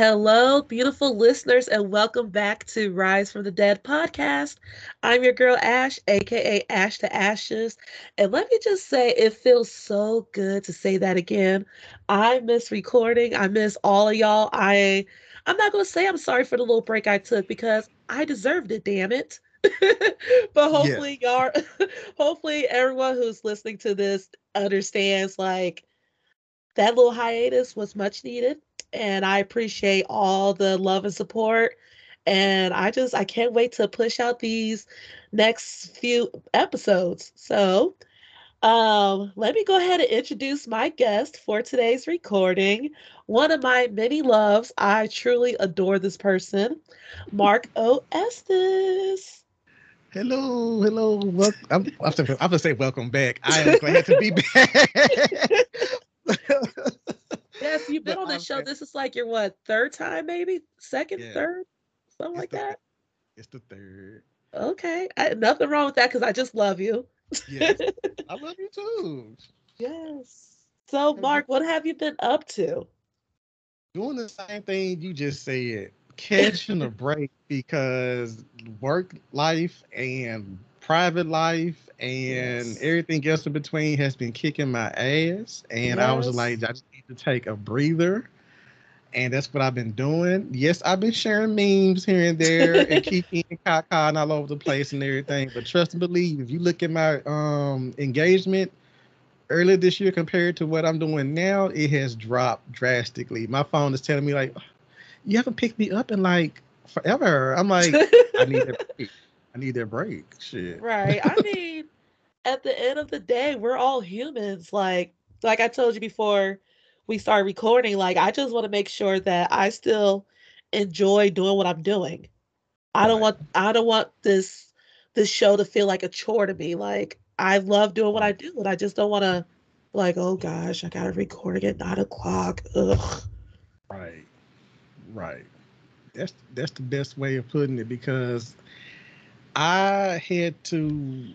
Hello, beautiful listeners, and welcome back to Rise from the Dead podcast. I'm your girl Ash, aka Ash to Ashes. And let me just say, it feels so good to say that again. I miss recording. I miss all of y'all. I I'm not gonna say I'm sorry for the little break I took because I deserved it, damn it. but hopefully yeah. y'all hopefully everyone who's listening to this understands like that little hiatus was much needed and I appreciate all the love and support. And I just I can't wait to push out these next few episodes. So um, let me go ahead and introduce my guest for today's recording. One of my many loves. I truly adore this person, Mark O. Estes. Hello, hello. Well, I'm, I'm, I'm gonna say welcome back. I am glad to be back. Yes, you've been on the show. This is like your what third time, maybe second, yeah. third, something it's like the, that. It's the third. Okay, I, nothing wrong with that because I just love you. yes, I love you too. Yes. So, Mark, what have you been up to? Doing the same thing you just said, catching a break because work life and private life and yes. everything else in between has been kicking my ass. And yes. I was like, I just need to take a breather. And that's what I've been doing. Yes, I've been sharing memes here and there and keeping caca and all over the place and everything. But trust and believe, if you look at my um engagement earlier this year compared to what I'm doing now, it has dropped drastically. My phone is telling me like, you haven't picked me up in like forever. I'm like, I need a break. I need that break. Shit. Right. I mean, at the end of the day, we're all humans. Like, like I told you before we start recording, like I just want to make sure that I still enjoy doing what I'm doing. I don't want I don't want this this show to feel like a chore to me. Like I love doing what I do, and I just don't want to like, oh gosh, I gotta record at nine o'clock. Ugh. Right. Right. That's that's the best way of putting it because I had to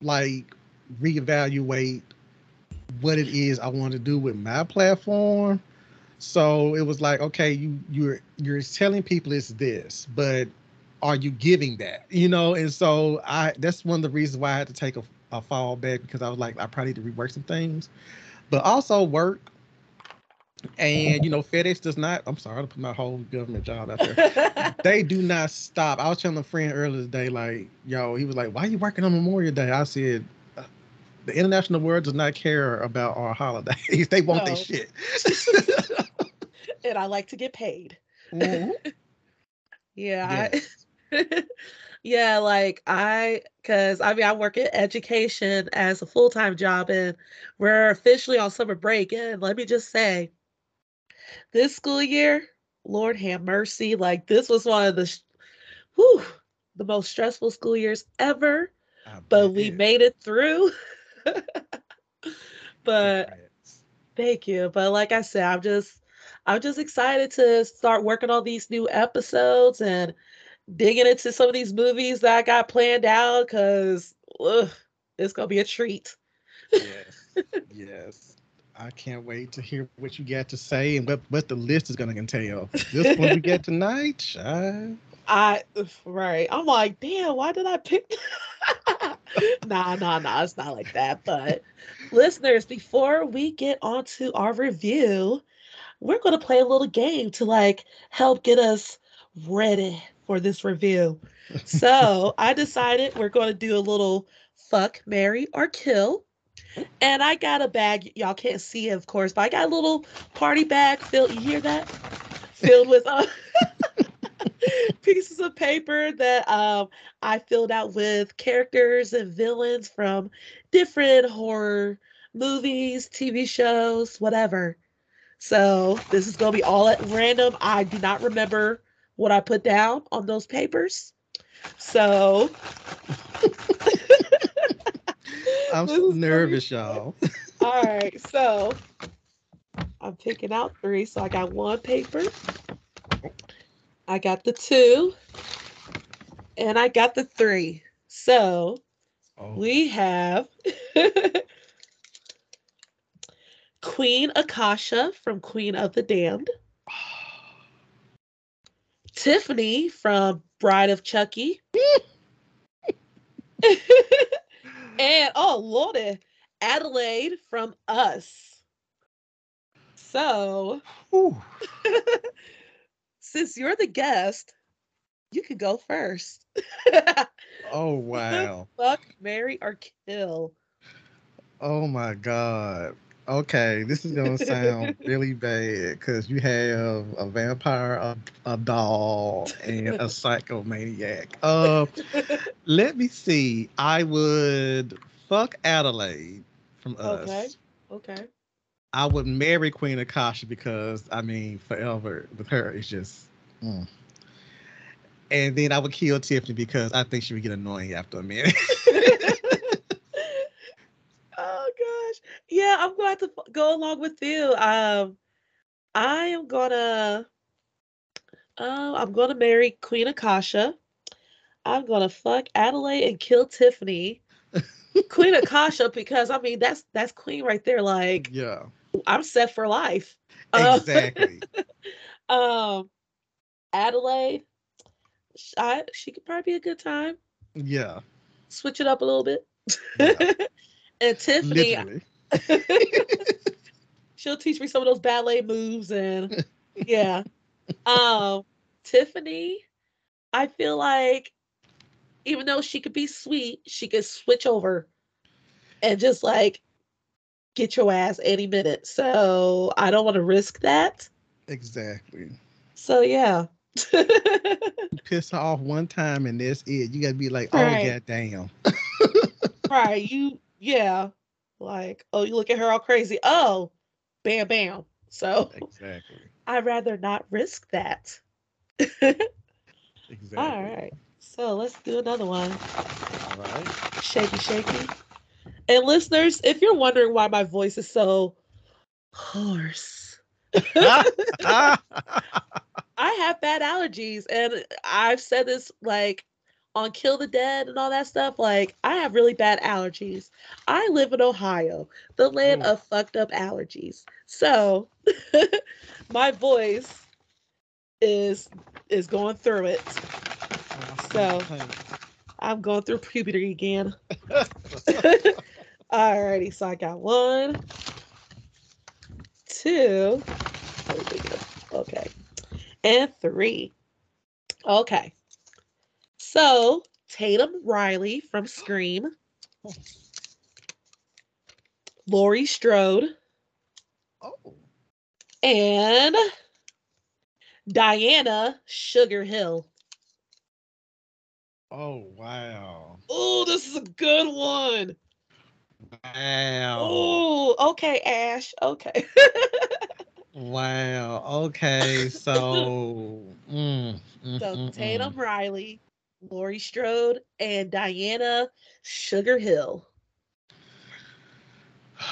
like reevaluate what it is I want to do with my platform. So it was like, okay, you you're you're telling people it's this, but are you giving that? You know, and so I that's one of the reasons why I had to take a, a fall back because I was like, I probably need to rework some things. But also work and you know, FedEx does not. I'm sorry to put my whole government job out there. they do not stop. I was telling a friend earlier today, like, yo, he was like, "Why are you working on Memorial Day?" I said, uh, "The international world does not care about our holidays. they want no. their shit." and I like to get paid. Mm-hmm. yeah. Yes. I, yeah, like I, because I mean, I work in education as a full time job, and we're officially on summer break. And let me just say, this school year, Lord have mercy. Like this was one of the, whew, the most stressful school years ever. but we made it through. but thank you. But like I said, I'm just, I'm just excited to start working on these new episodes and digging into some of these movies that I got planned out because it's gonna be a treat. yes, yes. I can't wait to hear what you got to say and what, what the list is going to entail. This one we get tonight, child. I right. I'm like, damn, why did I pick? nah, nah, nah. It's not like that. But listeners, before we get on to our review, we're going to play a little game to like help get us ready for this review. So I decided we're going to do a little fuck, marry, or kill. And I got a bag. Y'all can't see it, of course, but I got a little party bag filled. You hear that? Filled with uh, pieces of paper that um, I filled out with characters and villains from different horror movies, TV shows, whatever. So this is gonna be all at random. I do not remember what I put down on those papers. So I'm so nervous, y'all. All right, so I'm picking out three. So I got one paper, I got the two, and I got the three. So oh. we have Queen Akasha from Queen of the Damned. Tiffany from Bride of Chucky. and oh lordy, Adelaide from Us. So, since you're the guest, you could go first. oh wow! Fuck, marry, or kill. Oh my god. Okay, this is gonna sound really bad because you have a vampire, a, a doll, and a psychomaniac. Uh, let me see. I would fuck Adelaide from us. Okay. Okay. I would marry Queen Akasha because I mean, forever with her is just. Mm. And then I would kill Tiffany because I think she would get annoying after a minute. oh gosh, yeah, I'm going to go along with you. Um, I am gonna, uh, I'm gonna marry Queen Akasha. I'm gonna fuck Adelaide and kill Tiffany. Queen Akasha because I mean that's that's Queen right there. Like yeah, I'm set for life. Exactly. um, Adelaide, I, she could probably be a good time. Yeah. Switch it up a little bit. Yeah. and Tiffany, she'll teach me some of those ballet moves and yeah. Um, Tiffany, I feel like even though she could be sweet, she could switch over and just like get your ass any minute. So I don't want to risk that. Exactly. So yeah. piss her off one time and that's it. You gotta be like, oh right. god damn. right. You yeah. Like, oh, you look at her all crazy. Oh, bam bam. So exactly. I'd rather not risk that. exactly. All right. So let's do another one. All right. Shaky, shaky. And listeners, if you're wondering why my voice is so hoarse, I have bad allergies. And I've said this like on Kill the Dead and all that stuff. Like, I have really bad allergies. I live in Ohio, the land Ooh. of fucked up allergies. So my voice is is going through it. So I'm going through puberty again. Alrighty, so I got one, two, okay, and three. Okay. So Tatum Riley from Scream. Laurie Strode. Oh. And Diana Sugar Hill. Oh wow. Oh, this is a good one. Wow. Oh, okay, Ash. Okay. wow. Okay. So, mm, mm, so mm, Tatum mm. Riley, Laurie Strode, and Diana Sugar Hill.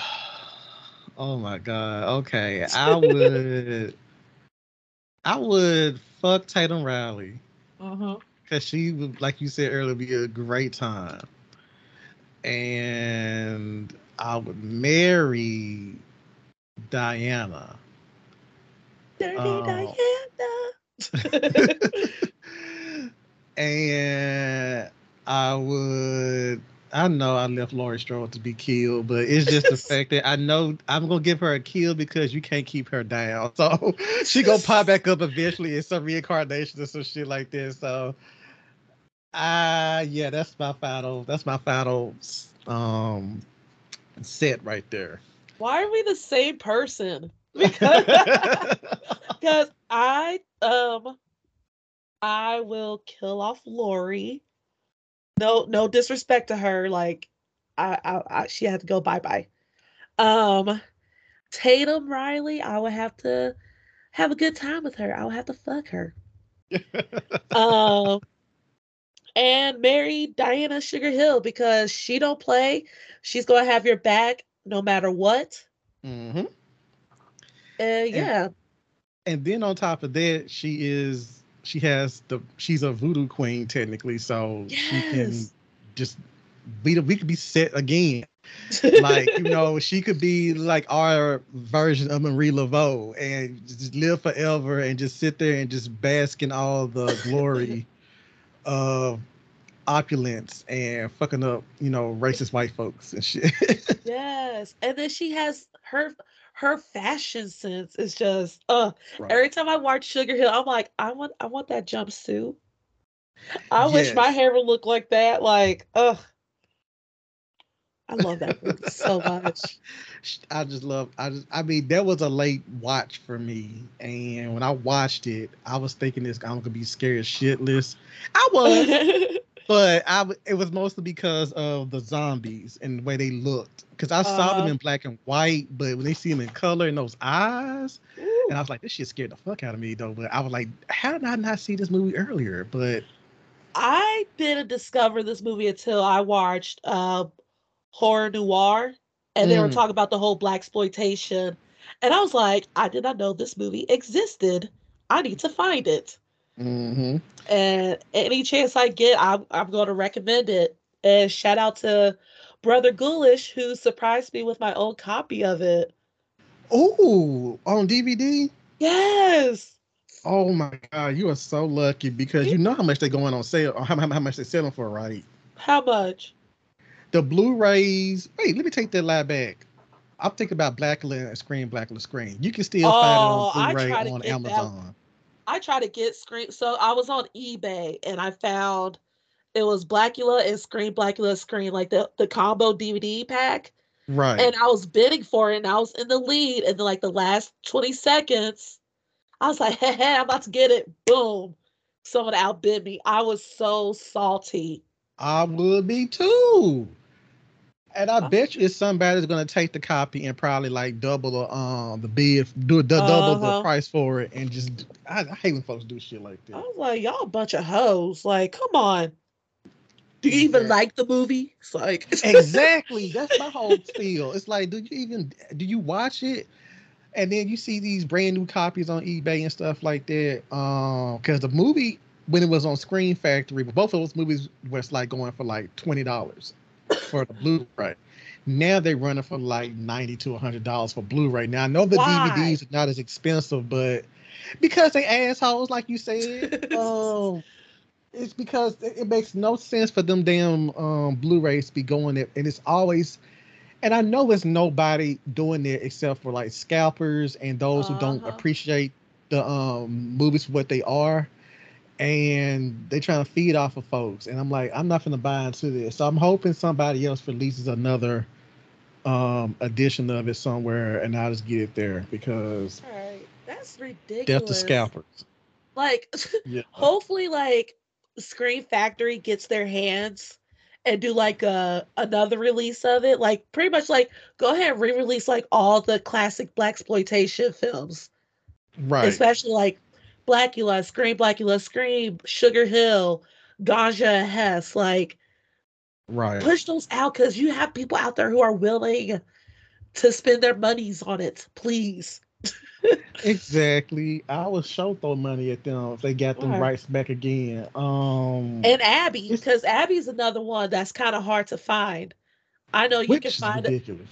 Oh my god. Okay. I would I would fuck Tatum Riley. Uh-huh. Cause she would, like you said earlier, be a great time. And I would marry Diana. Dirty um, Diana. and I would I know I left Laurie Strode to be killed, but it's just the fact that I know I'm gonna give her a kill because you can't keep her down. So she gonna pop back up eventually in some reincarnation or some shit like this. So uh yeah, that's my final that's my final um set right there. Why are we the same person? Because, because I um I will kill off Laurie no no disrespect to her like I, I, I she had to go bye bye um tatum riley i would have to have a good time with her. I would have to fuck her. Um and marry diana sugar hill because she don't play. She's gonna have your back no matter what. Mm-hmm. uh, yeah. and, and then on top of that she is she has the she's a voodoo queen technically, so yes. she can just be the we could be set again like you know, she could be like our version of Marie Laveau and just live forever and just sit there and just bask in all the glory of opulence and fucking up, you know, racist white folks and shit. yes, and then she has her her fashion sense is just uh right. every time I watch Sugar Hill, I'm like, I want I want that jumpsuit. I yes. wish my hair would look like that. Like, ugh. I love that so much. I just love I just I mean that was a late watch for me. And when I watched it, I was thinking this I'm gonna be scared shitless. I was but I it was mostly because of the zombies and the way they looked. Because I saw uh, them uh-huh. in black and white, but when they see them in color and those eyes, ooh. and I was like, this shit scared the fuck out of me though. But I was like, how did I not see this movie earlier? But I didn't discover this movie until I watched uh, Horror Noire, and they were mm. talking about the whole blaxploitation, and I was like, I did not know this movie existed. I need to find it. Mm-hmm. And any chance I get, I'm, I'm going to recommend it. And shout out to Brother Ghoulish, who surprised me with my own copy of it. Oh, on DVD? Yes. Oh my God, you are so lucky because you know how much they're going on sale, or how, how much they're selling for, right? How much? The Blu-rays. Wait, let me take that lie back. I'm thinking about Blacula Scream, Blacula Scream. You can still oh, find it on Blu-ray on Amazon. That I tried to get Scream. So I was on eBay and I found it was Blacula and Scream Blacula Scream, like the, the combo DVD pack. Right. And I was bidding for it and I was in the lead. And then like the last 20 seconds, I was like, hey, hey, I'm about to get it. Boom. Someone outbid me. I was so salty. I would be too. And I bet you it's somebody's gonna take the copy and probably like double the um the bid, do the uh-huh. double the price for it, and just I, I, hate when folks do shit like that. I was like, y'all a bunch of hoes. Like, come on. Do you even like the movie? It's like exactly. That's my whole feel. It's like, do you even do you watch it? And then you see these brand new copies on eBay and stuff like that. Um, because the movie when it was on Scream Factory, but both of those movies was like going for like twenty dollars for the Blu-ray. Now they're running for like ninety to hundred dollars for Blu-ray. Now I know the Why? DVDs are not as expensive, but because they assholes, like you said, um, it's because it makes no sense for them damn um, Blu-rays to be going there, and it's always. And I know it's nobody doing it except for like scalpers and those uh-huh. who don't uh-huh. appreciate the um, movies for what they are and they trying to feed off of folks. And I'm like, I'm not gonna buy into this. So I'm hoping somebody else releases another um edition of it somewhere and I'll just get it there because that's ridiculous. Death to scalpers. Like yeah. hopefully like Scream Factory gets their hands and do like a another release of it. Like pretty much like go ahead and re-release like all the classic blaxploitation films. Right. Especially like Blacula, Scream, Blacula, Scream, Sugar Hill, Ganja, Hess. Like, right. Push those out because you have people out there who are willing to spend their monies on it. Please. exactly. I would show throw money at them if they got them right. rights back again. Um and Abby, because Abby's another one that's kind of hard to find. I know you can find ridiculous. it.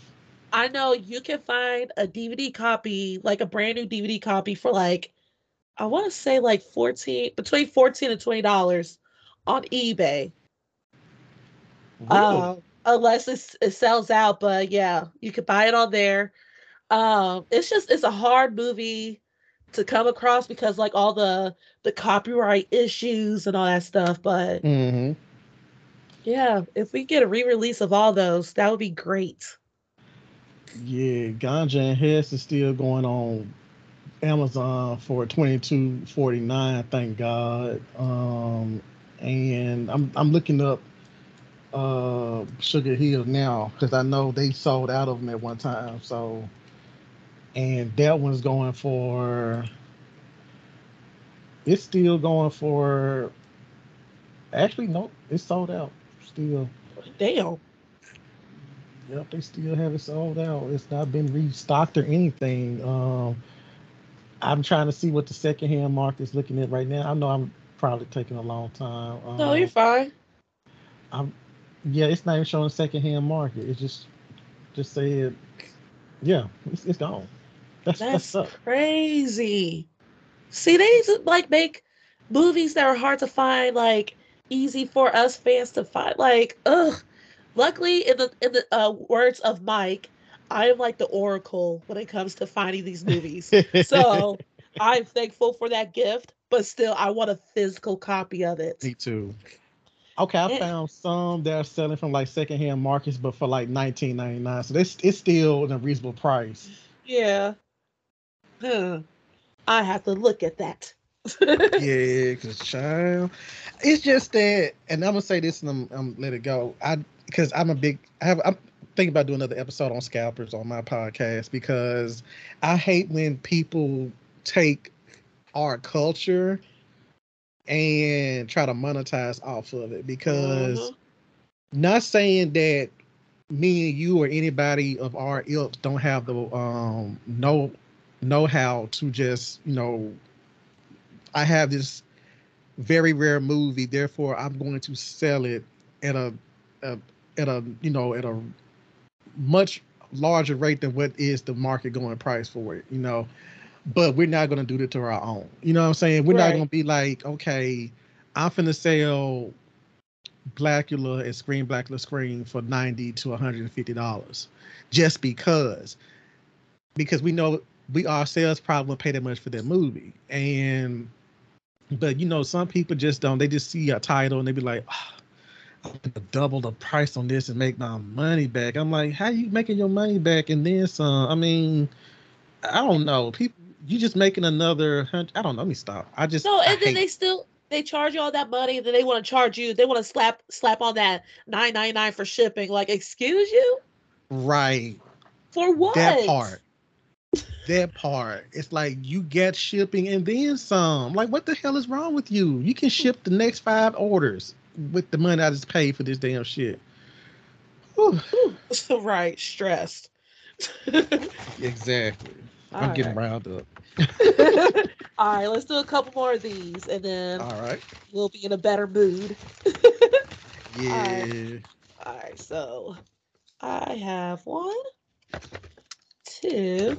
I know you can find a DVD copy, like a brand new DVD copy for like I want to say like 14 between 14 and 20 dollars on eBay. Really? Uh, unless it sells out, but yeah, you could buy it on there. Um, it's just it's a hard movie to come across because like all the the copyright issues and all that stuff. But mm-hmm. yeah, if we get a re-release of all those, that would be great. Yeah, Ganja and Hess is still going on Amazon for twenty two forty nine. Thank God. Um, and I'm I'm looking up uh Sugar Hill now because I know they sold out of them at one time. So, and that one's going for. It's still going for. Actually, no, it's sold out still. Damn. Yep, they still have it sold out. It's not been restocked or anything. Um, I'm trying to see what the secondhand market is looking at right now. I know I'm probably taking a long time. Um, no, you're fine. I'm, yeah, it's not even showing secondhand market. It's just just said, yeah, it's, it's gone. That's, That's that's crazy. See, they to like make movies that are hard to find, like easy for us fans to find. Like, ugh. Luckily, in the in the uh, words of Mike, I am like the oracle when it comes to finding these movies. So I'm thankful for that gift, but still, I want a physical copy of it. Me too. Okay, I It- found some that are selling from like secondhand markets, but for like nineteen ninety nine. So this it's still in a reasonable price. Yeah. Huh. I have to look at that. yeah, cause child, it's just that, and I'm gonna say this and I'm, I'm let it go. I because I'm a big, I have, I'm thinking about doing another episode on scalpers on my podcast because I hate when people take our culture and try to monetize off of it because Mhm. not saying that me and you or anybody of our ilk don't have the um know know how to just you know i have this very rare movie therefore i'm going to sell it at a, a at a you know at a much larger rate than what is the market going price for it you know? But we're not going to do that to our own. You know what i'm saying? We're not going to be like okay i'm finna sell Blacula and Scream Blacula Scream for 90 to 150 dollars just because. Because we know we ourselves probably won't pay that much for that movie. And but you know some people just don't they just see a title and they be like "Ah, I'm gonna double the price on this and make my money back I'm like how you making your money back and then some I mean I don't know people you just making another hundred I don't know let me stop I just No, I and then hate- they still they charge you all that money, and then they want to charge you. They want to slap slap on that nine nine nine for shipping. Like, excuse you right for what? That part. That part. It's like you get shipping and then some. Like, what the hell is wrong with you? You can ship the next five orders with the money I just paid for this damn shit. Whew. right, stressed. Exactly. I'm All getting riled up. all right, let's do a couple more of these, and then All right. we'll be in a better mood. Yeah. All right, so I have one, two,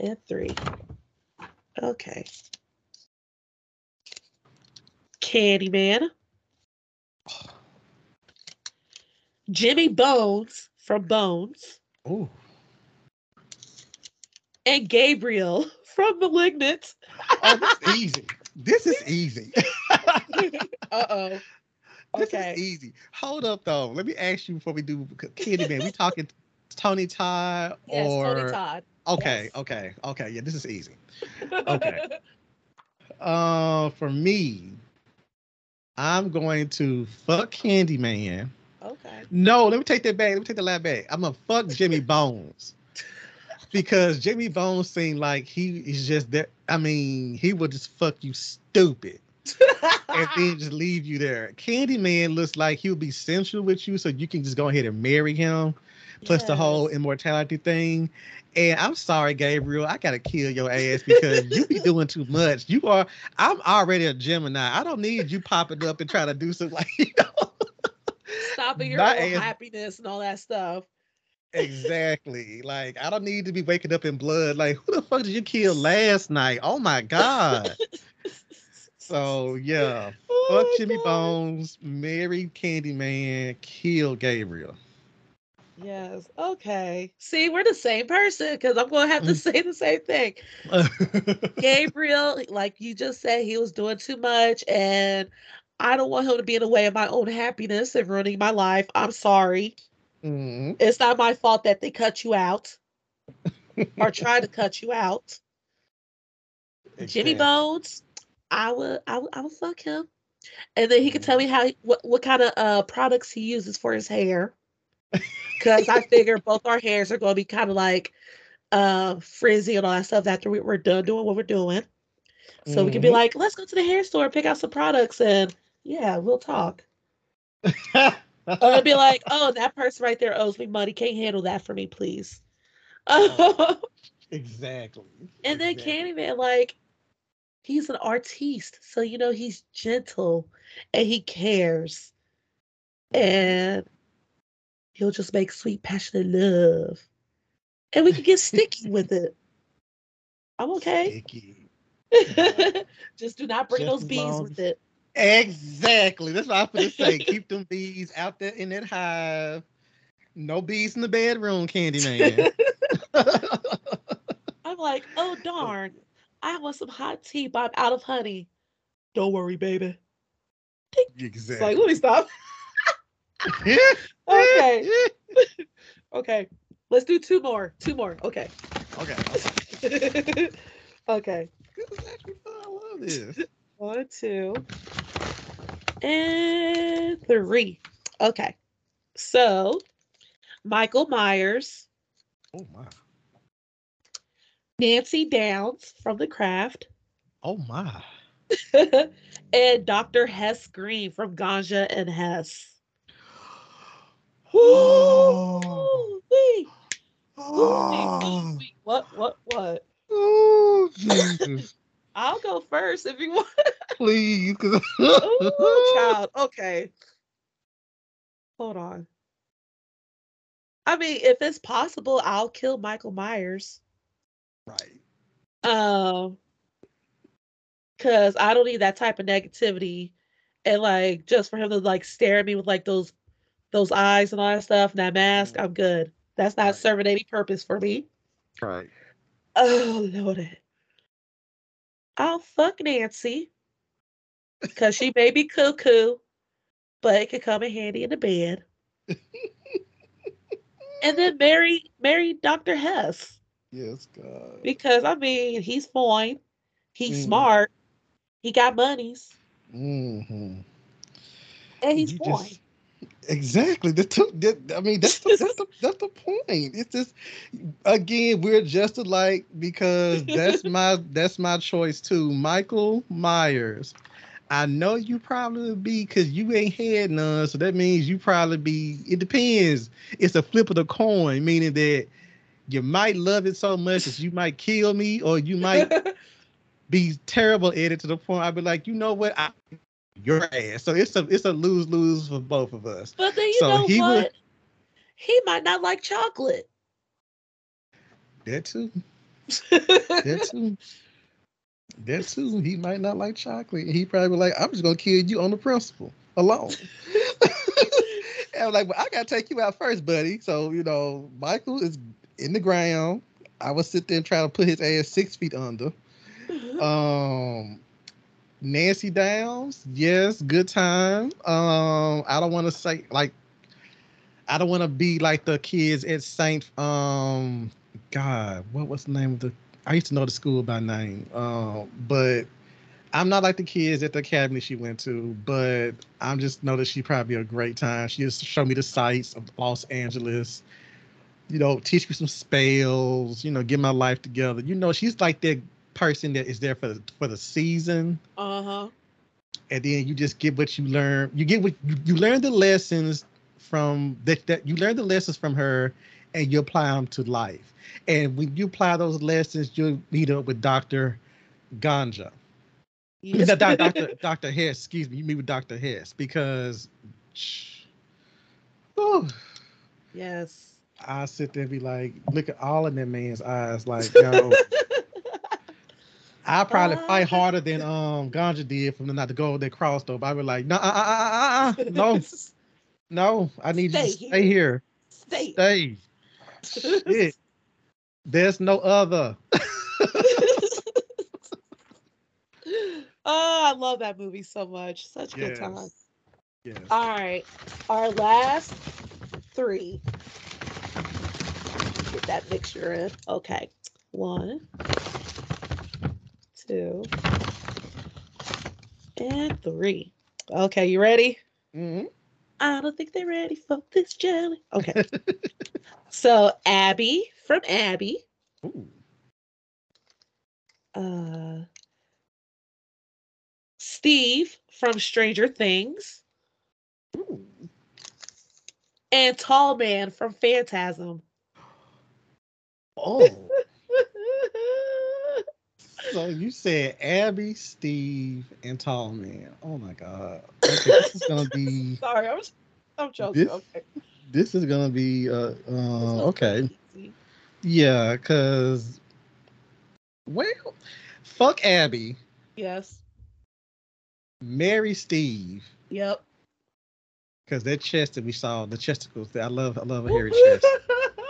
and three. Okay. Candyman. Jimmy Bones from Bones. Oh. And Gabriel from Malignant. Oh, this is easy. This is easy. Uh oh. This Okay. is easy. Hold up though. Let me ask you before we do Candyman. we talking Tony Todd Yes, or Tony Todd. Okay, Yes. okay, okay. Yeah, this is easy. Okay. Uh, for me, I'm going to fuck Candyman. okay. No, let me take that back. Let me take the last back. I'm gonna fuck Jimmy Bones because Jimmy Bones seemed like he is just there. I mean, he would just fuck you stupid and then just leave you there. Candyman looks like he'll be sensual with you, so you can just go ahead and marry him. Plus the whole immortality thing. And I'm sorry, Gabriel, I gotta kill your ass because you be doing too much. You are. I'm already a Gemini. I don't need you popping up and trying to do something like you know. stopping your own ass- happiness and all that stuff. Exactly. Like I don't need to be waking up in blood. Like who the fuck did you kill last night? Oh my god. So yeah, oh fuck Oh my Jimmy God. Bones, marry Candyman, kill Gabriel. Yes. Okay. See, we're the same person because I'm going to have to Mm. say the same thing. Gabriel, like you just said, he was doing too much, and I don't want him to be in the way of my own happiness and ruining my life. I'm sorry. Mhm. It's not my fault that they cut you out or try to cut you out. Jimmy Exactly. Bones, I would, I would, I would fuck him, and then he could tell me how what what kind of uh products he uses for his hair, because I figure both our hairs are going to be kind of like uh frizzy and all that stuff after we, we're done doing what we're doing. So we can be like, let's go to the hair store, pick out some products, and yeah, we'll talk. Or it'll be like, oh, that person right there owes me money. Can't handle that for me, please. exactly. And then Exactly. Candyman, like, he's an artiste. So, you know, he's gentle and he cares. And he'll just make sweet, passionate love. And we can get sticky with it. I'm okay. Sticky. just do not bring Just those bees long with it. Exactly. That's what I was gonna say. Keep them bees out there in that hive. No bees in the bedroom, Candyman. I'm like, oh darn, I want some hot tea, but I'm out of honey. Don't worry, baby. It's like, let me stop. Okay, okay. Let's do two more. Two more. Okay. okay. okay. okay. This is actually fun. I love this. One, two, and three. Okay. So, Michael Myers, Oh my. Nancy Downs from The Craft, Oh my. and Dr. Hess Green from Ganja and Hess. Oh. Ooh-wee, Oh. What, what, what? oh Jesus. I'll go first if you want. Please. Ooh, child. Okay. Hold on. I mean, if it's possible, I'll kill Michael Myers. Right. Um, cause I don't need that type of negativity, and like just for him to like stare at me with like those those eyes and all that stuff and that mask, I'm good. That's not Right. serving any purpose for me. Right. Oh Lord. I'll fuck Nancy. Cause she may be cuckoo, but it could come in handy in the bed. and then marry marry Dr. Hess. Yes, God. Because I mean he's fine. He's Mhm. smart. He got monies. hmm And he's You fine. just- Exactly. The two, I mean, that's the, that's the that's the point. It's just again, we're just alike because that's my that's my choice too. Michael Myers. I know you probably be because you ain't had none, so that means you probably be. It depends. It's a flip of the coin, meaning that you might love it so much that you might kill me, or you might be terrible at it to the point I'd be like, you know what, I your ass. So it's a it's a lose lose for both of us. but then you So know he what? would- He might not like chocolate. That too. That too. That too. He might not like chocolate. He probably like, I'm just gonna kill you on the principle alone. and I'm like, well, I gotta take you out first, buddy. So you know, Michael is in the ground. I would sit there and try to put his ass six feet under. Um, Nancy Downs, yes, good time. Um, I don't want to say like, I don't want to be like the kids at Saint. Um, God, what was the name of the? I used to know the school by name. Um, but I'm not like the kids at the academy she went to. But I'm just know that she probably a great time. She just showed me the sights of Los Angeles. You know, teach me some spells. You know, get my life together. You know, she's like that person that is there for the, for the season uh-huh. and then you just get what you learn you get what you, you learn the lessons from that that you learn the lessons from her and you apply them to life and when you apply those lessons you'll meet up with dr ganja Yes. no, doc- dr dr hess excuse me you meet with dr hess because oh, yes. i sit there and be like look at all in that man's eyes like yo I probably fight Uh. harder than um Ganja did from the not to go that crossed over. I be like, no, uh, uh, uh, uh, uh, no, no, I need you to Stay stay here. Stay. Stay. Shit. There's no other. oh, I love that movie so much. Such good time. Yes. All right. Our last three. Get that mixture in. Okay. One, two, and three. Okay, you ready? Mhm. I don't think they're ready for this jelly. Okay. so Abby from Abby. Ooh. Uh Steve from Stranger Things. Ooh. And Tall Man from Phantasm. Oh, so you said Abby, Steve, and Tall Man. Oh my God. Okay, this is gonna be. Sorry, I'm I'm joking. This- Okay. this is gonna be uh, uh okay. Yeah, cause well, fuck Abby. Yes. Marry Steve. Yep. Cause that chest that we saw, the chesticles, I love, I love a hairy chest.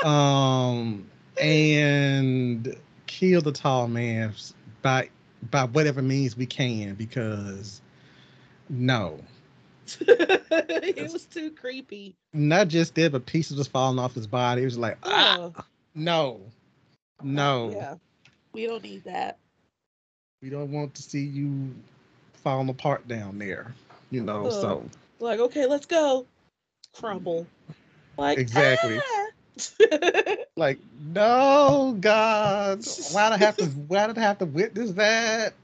Um, and kill the tall man by by whatever means we can because no. it was too creepy. Not just that, but pieces was falling off his body. It was like, ah, no, no. Yeah, we don't need that. We don't want to see you falling apart down there, you know. So, like, okay, let's go. Crumble. Like exactly. Ah! like, no, God, why did I have to? Why did I have to witness that?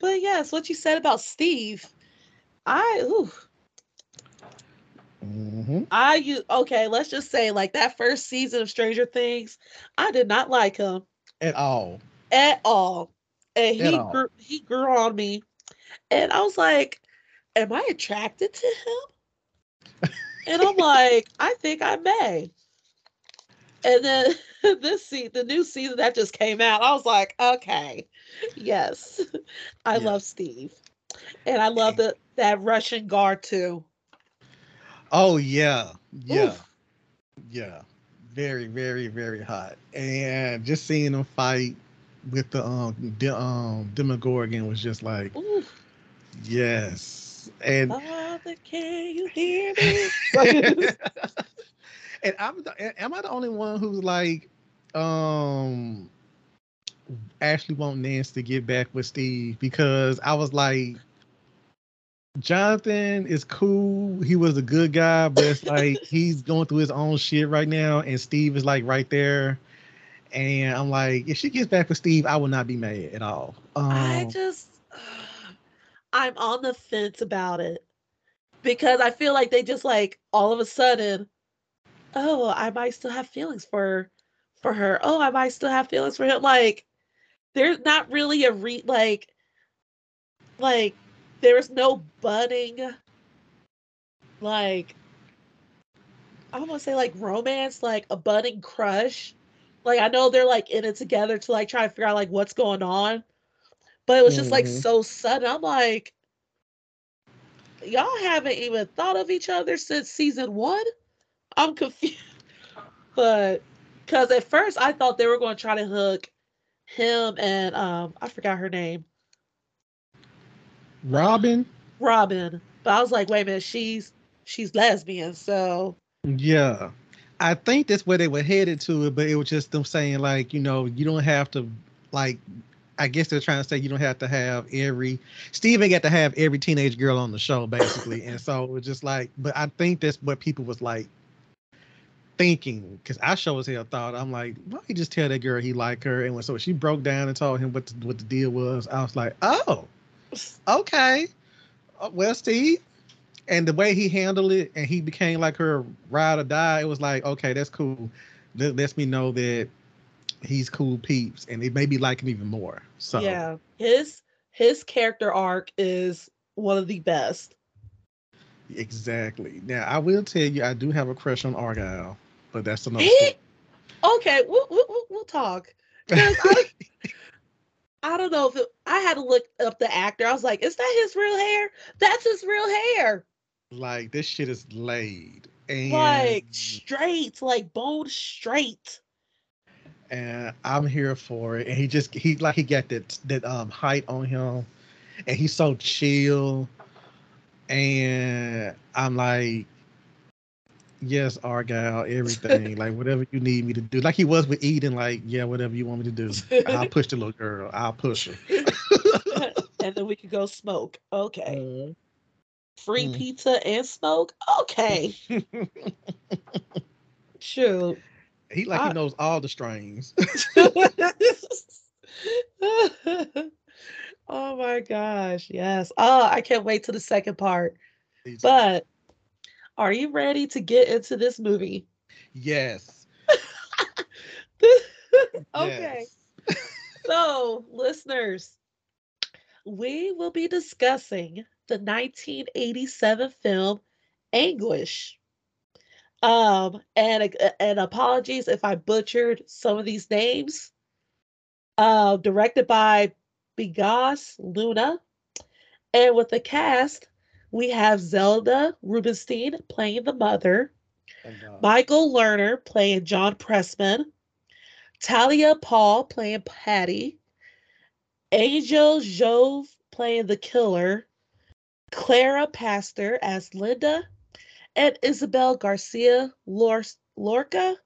but yes, what you said about Steve, I ooh. Mm-hmm. I you okay, let's just say like that first season of Stranger Things, I did not like him at all. At all. And he all. grew he grew on me. And I was like, Am I attracted to him? And I'm like, I think I may. And then this season, the new season that just came out, I was like, okay, yes, I love Steve, and I love the that Russian guard too. Oh yeah, yeah, Oof. yeah, very, very, very hot, and just seeing them fight with the um, the, um Demogorgon was just like, Oof. yes and Father, can you hear me? and I'm the, am I the only one who's like, um, Ashley want Nance to get back with Steve because I was like, Jonathan is cool. He was a good guy, but it's like he's going through his own shit right now, and Steve is like right there. And I'm like, if she gets back with Steve, I will not be mad at all. Um, I just I'm on the fence about it because I feel like they just like all of a sudden, oh, I might still have feelings for for her. Oh, I might still have feelings for him. Like there's not really a re like like there's no budding like I want to say like romance, like a budding crush. Like I know they're like in it together to like try to figure out like what's going on but it was just mm-hmm. like so sudden. I'm like, y'all haven't even thought of each other since season one. I'm confused, but because at first I thought they were going to try to hook him and um I forgot her name, Robin. Robin, but I was like, wait a minute, she's she's lesbian, so yeah. I think that's where they were headed to it, but it was just them saying like, you know, you don't have to like I guess they're trying to say you don't have to have every Steven got to have every teenage girl on the show basically, and so it was just like, but I think that's what people was like thinking because I sure as hell thought I'm like, why you just tell that girl he like her? And when so she broke down and told him what the, what the deal was, I was like, oh, okay, uh, well, Steve. And the way he handled it, and he became like her ride or die. It was like, okay, that's cool. That lets me know that he's cool peeps and it made me like him even more so. Yeah his his character arc is one of the best. Exactly. Now i will tell you i do have a crush on argyle but that's another he, okay we'll, we'll, we'll talk. I, I don't know if it, i had to look up the actor. I was like is that his real hair? That's his real hair. Like this shit is laid and like straight like bold straight and I'm here for it. And he just he like he got that that um height on him, and he's so chill. And I'm like, yes, Argyle, everything, like whatever you need me to do. Like he was with Eden, like yeah, whatever you want me to do, I'll push the little girl, I'll push her. and then we could go smoke. Okay. Uh, Free mm. pizza and smoke. Okay. Shoot. He like I, he knows all the strings. oh my gosh, yes. Oh, I can't wait to the second part. But are you ready to get into this movie? Yes. okay. Yes. so, listeners, we will be discussing the 1987 film Anguish. Um, and and apologies if I butchered some of these names. Uh, directed by Bigas Luna, and with the cast, we have Zelda Rubinstein playing the mother, Michael Lerner playing John Pressman, Talia Paul playing Patty, Angel Jove playing the killer, Clara Pastor as Linda, and Isabel Garcia Lorca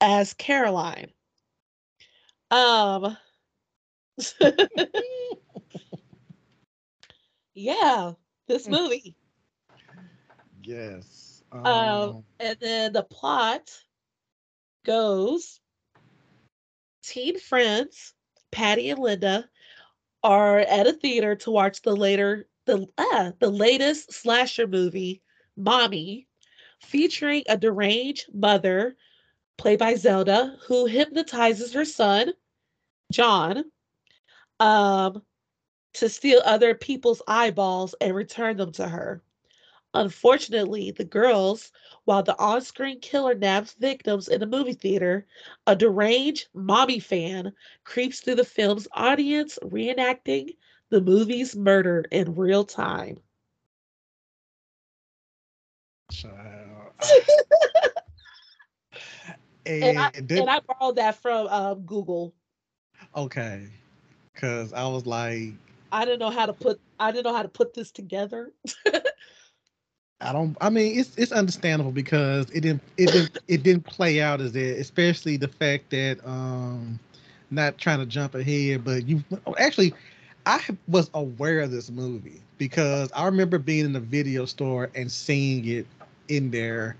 as Caroline. Um yeah, this hmm. movie. Yes. Um, um, and then the plot goes teen friends, Patty and Linda, are at a theater to watch the later the uh, the latest slasher movie, Mommy, featuring a deranged mother, played by Zelda, who hypnotizes her son, John, um, to steal other people's eyeballs and return them to her. Unfortunately, the girls, while the on screen killer nabs victims in a movie theater, a deranged mommy fan creeps through the film's audience, reenacting the movie's murder in real time. and, and, I, and I borrowed that from um, Google. Okay, because I was like, I didn't know how to put I didn't know how to put this together. I don't. I mean, it's it's understandable because it didn't it didn't it didn't play out as it, especially the fact that um, not trying to jump ahead, but you actually, I was aware of this movie because I remember being in the video store and seeing it in there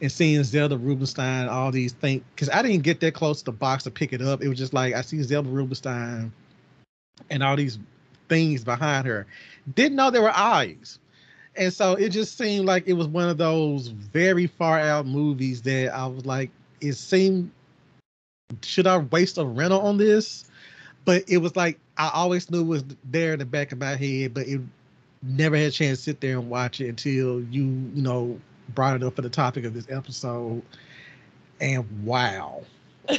and seeing Zelda Rubinstein, all these things, because I didn't get that close to the box to pick it up. It was just like I see Zelda Rubinstein and all these things behind her. Didn't know there were eyes. And so it just seemed like it was one of those very far out movies that I was like, it seemed, should I waste a rental on this? But it was like, I always knew it was there in the back of my head, but it never had a chance to sit there and watch it until you, you know, brought it up for the topic of this episode. And wow.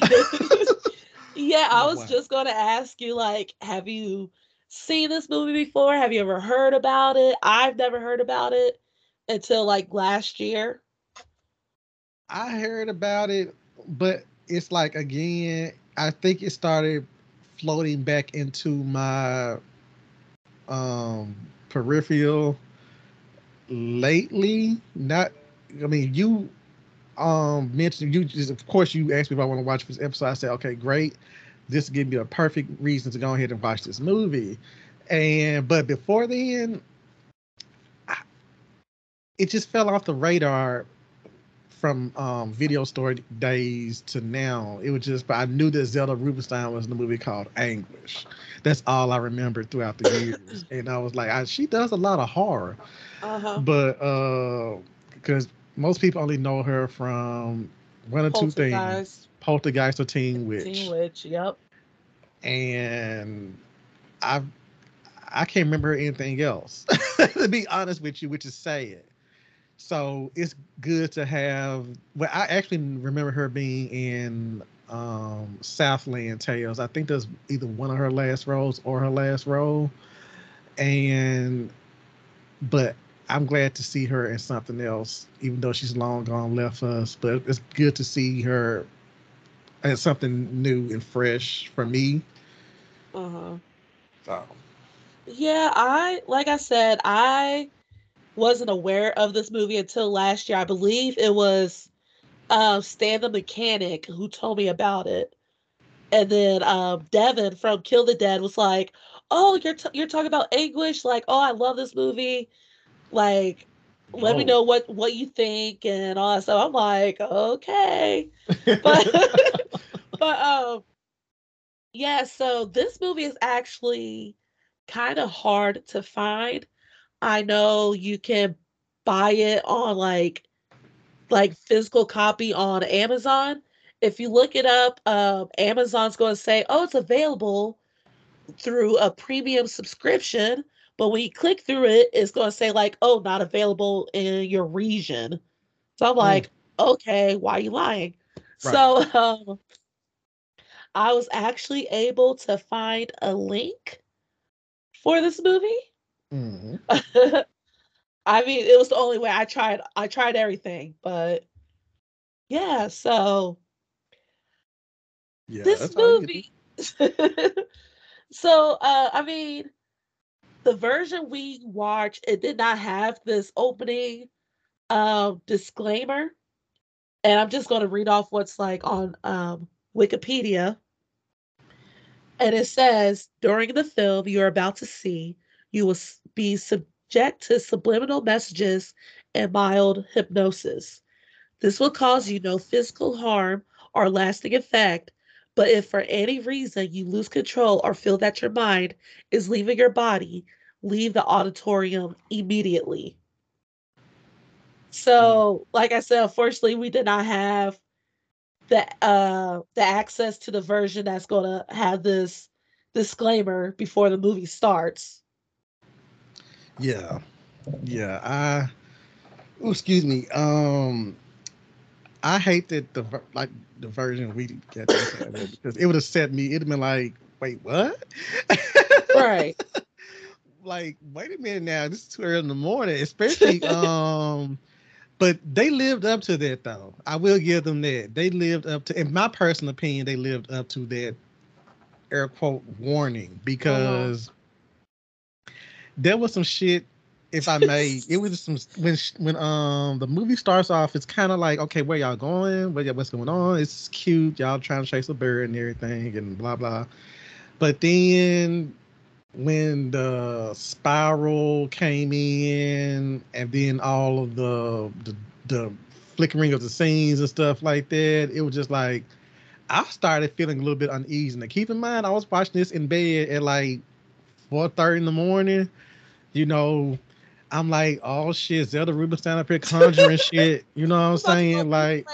yeah, I was wow. just going to ask you, like, have you seen this movie before? Have you ever heard about it? I've never heard about it until like last year. I heard about it, but it's like again, I think it started floating back into my um peripheral lately. Not I mean you um mentioned you just of course you asked me if I want to watch this episode. I said, okay, great this give me a perfect reason to go ahead and watch this movie. And but before then, I, it just fell off the radar from um, video store days to now. It was just, but I knew that Zelda Rubinstein was in the movie called Anguish. That's all I remembered throughout the years. and I was like, I, she does a lot of horror, uh-huh. but uh, because most people only know her from one or two things. Poltergeist or Teen Witch. Teen Witch, yep. And I I can't remember anything else, to be honest with you, which is sad. So it's good to have. Well, I actually remember her being in um, Southland Tales. I think that's either one of her last roles or her last role. And, but I'm glad to see her in something else, even though she's long gone left us. But it's good to see her and something new and fresh for me. Uh huh. So. Yeah, I like I said, I wasn't aware of this movie until last year. I believe it was uh, Stan the mechanic who told me about it, and then um, Devin from Kill the Dead was like, "Oh, you're t- you're talking about Anguish? Like, oh, I love this movie. Like, let me know what what you think and all that stuff. I'm like, okay, but but um, yeah. So this movie is actually kind of hard to find. I know you can buy it on like like physical copy on Amazon. If you look it up, um, Amazon's going to say, "Oh, it's available through a premium subscription." But when you click through it, it's going to say like, "Oh, not available in your region." So I'm Mm. like, "Okay, why are you lying?" Right. So um, I was actually able to find a link for this movie. Mhm. I mean, it was the only way I tried. I tried everything, but yeah. So Yeah, this that's how you get movie. so uh, I mean, the version we watched, it did not have this opening um, disclaimer, and I'm just going to read off what's like on um, Wikipedia. And it says during the film you're about to see, you will be subject to subliminal messages and mild hypnosis. This will cause you no physical harm or lasting effect, but if for any reason you lose control or feel that your mind is leaving your body, leave the auditorium immediately. So, like I said, unfortunately, we did not have the uh the access to the version that's gonna have this disclaimer before the movie starts. Yeah, yeah. I, oh, excuse me. Um, I hate that the like the version we get because it would have set me. It'd have been like, wait, what? Right. like, wait a minute now. This is too early in the morning, especially. um, but they lived up to that though. I will give them that. They lived up to, in my personal opinion, they lived up to that air quote warning because there was some shit if I may, it was some when when um the movie starts off, it's kind of like okay, where y'all going? What what's going on? It's cute, y'all trying to chase a bird and everything, and blah blah. But then when the spiral came in, and then all of the the, the flickering of the scenes and stuff like that, it was just like I started feeling a little bit uneasy. Now keep in mind, I was watching this in bed at like four thirty in the morning. You know, I'm like, oh shit, Zelda Rubinstein up here conjuring shit. You know what I'm saying? Like,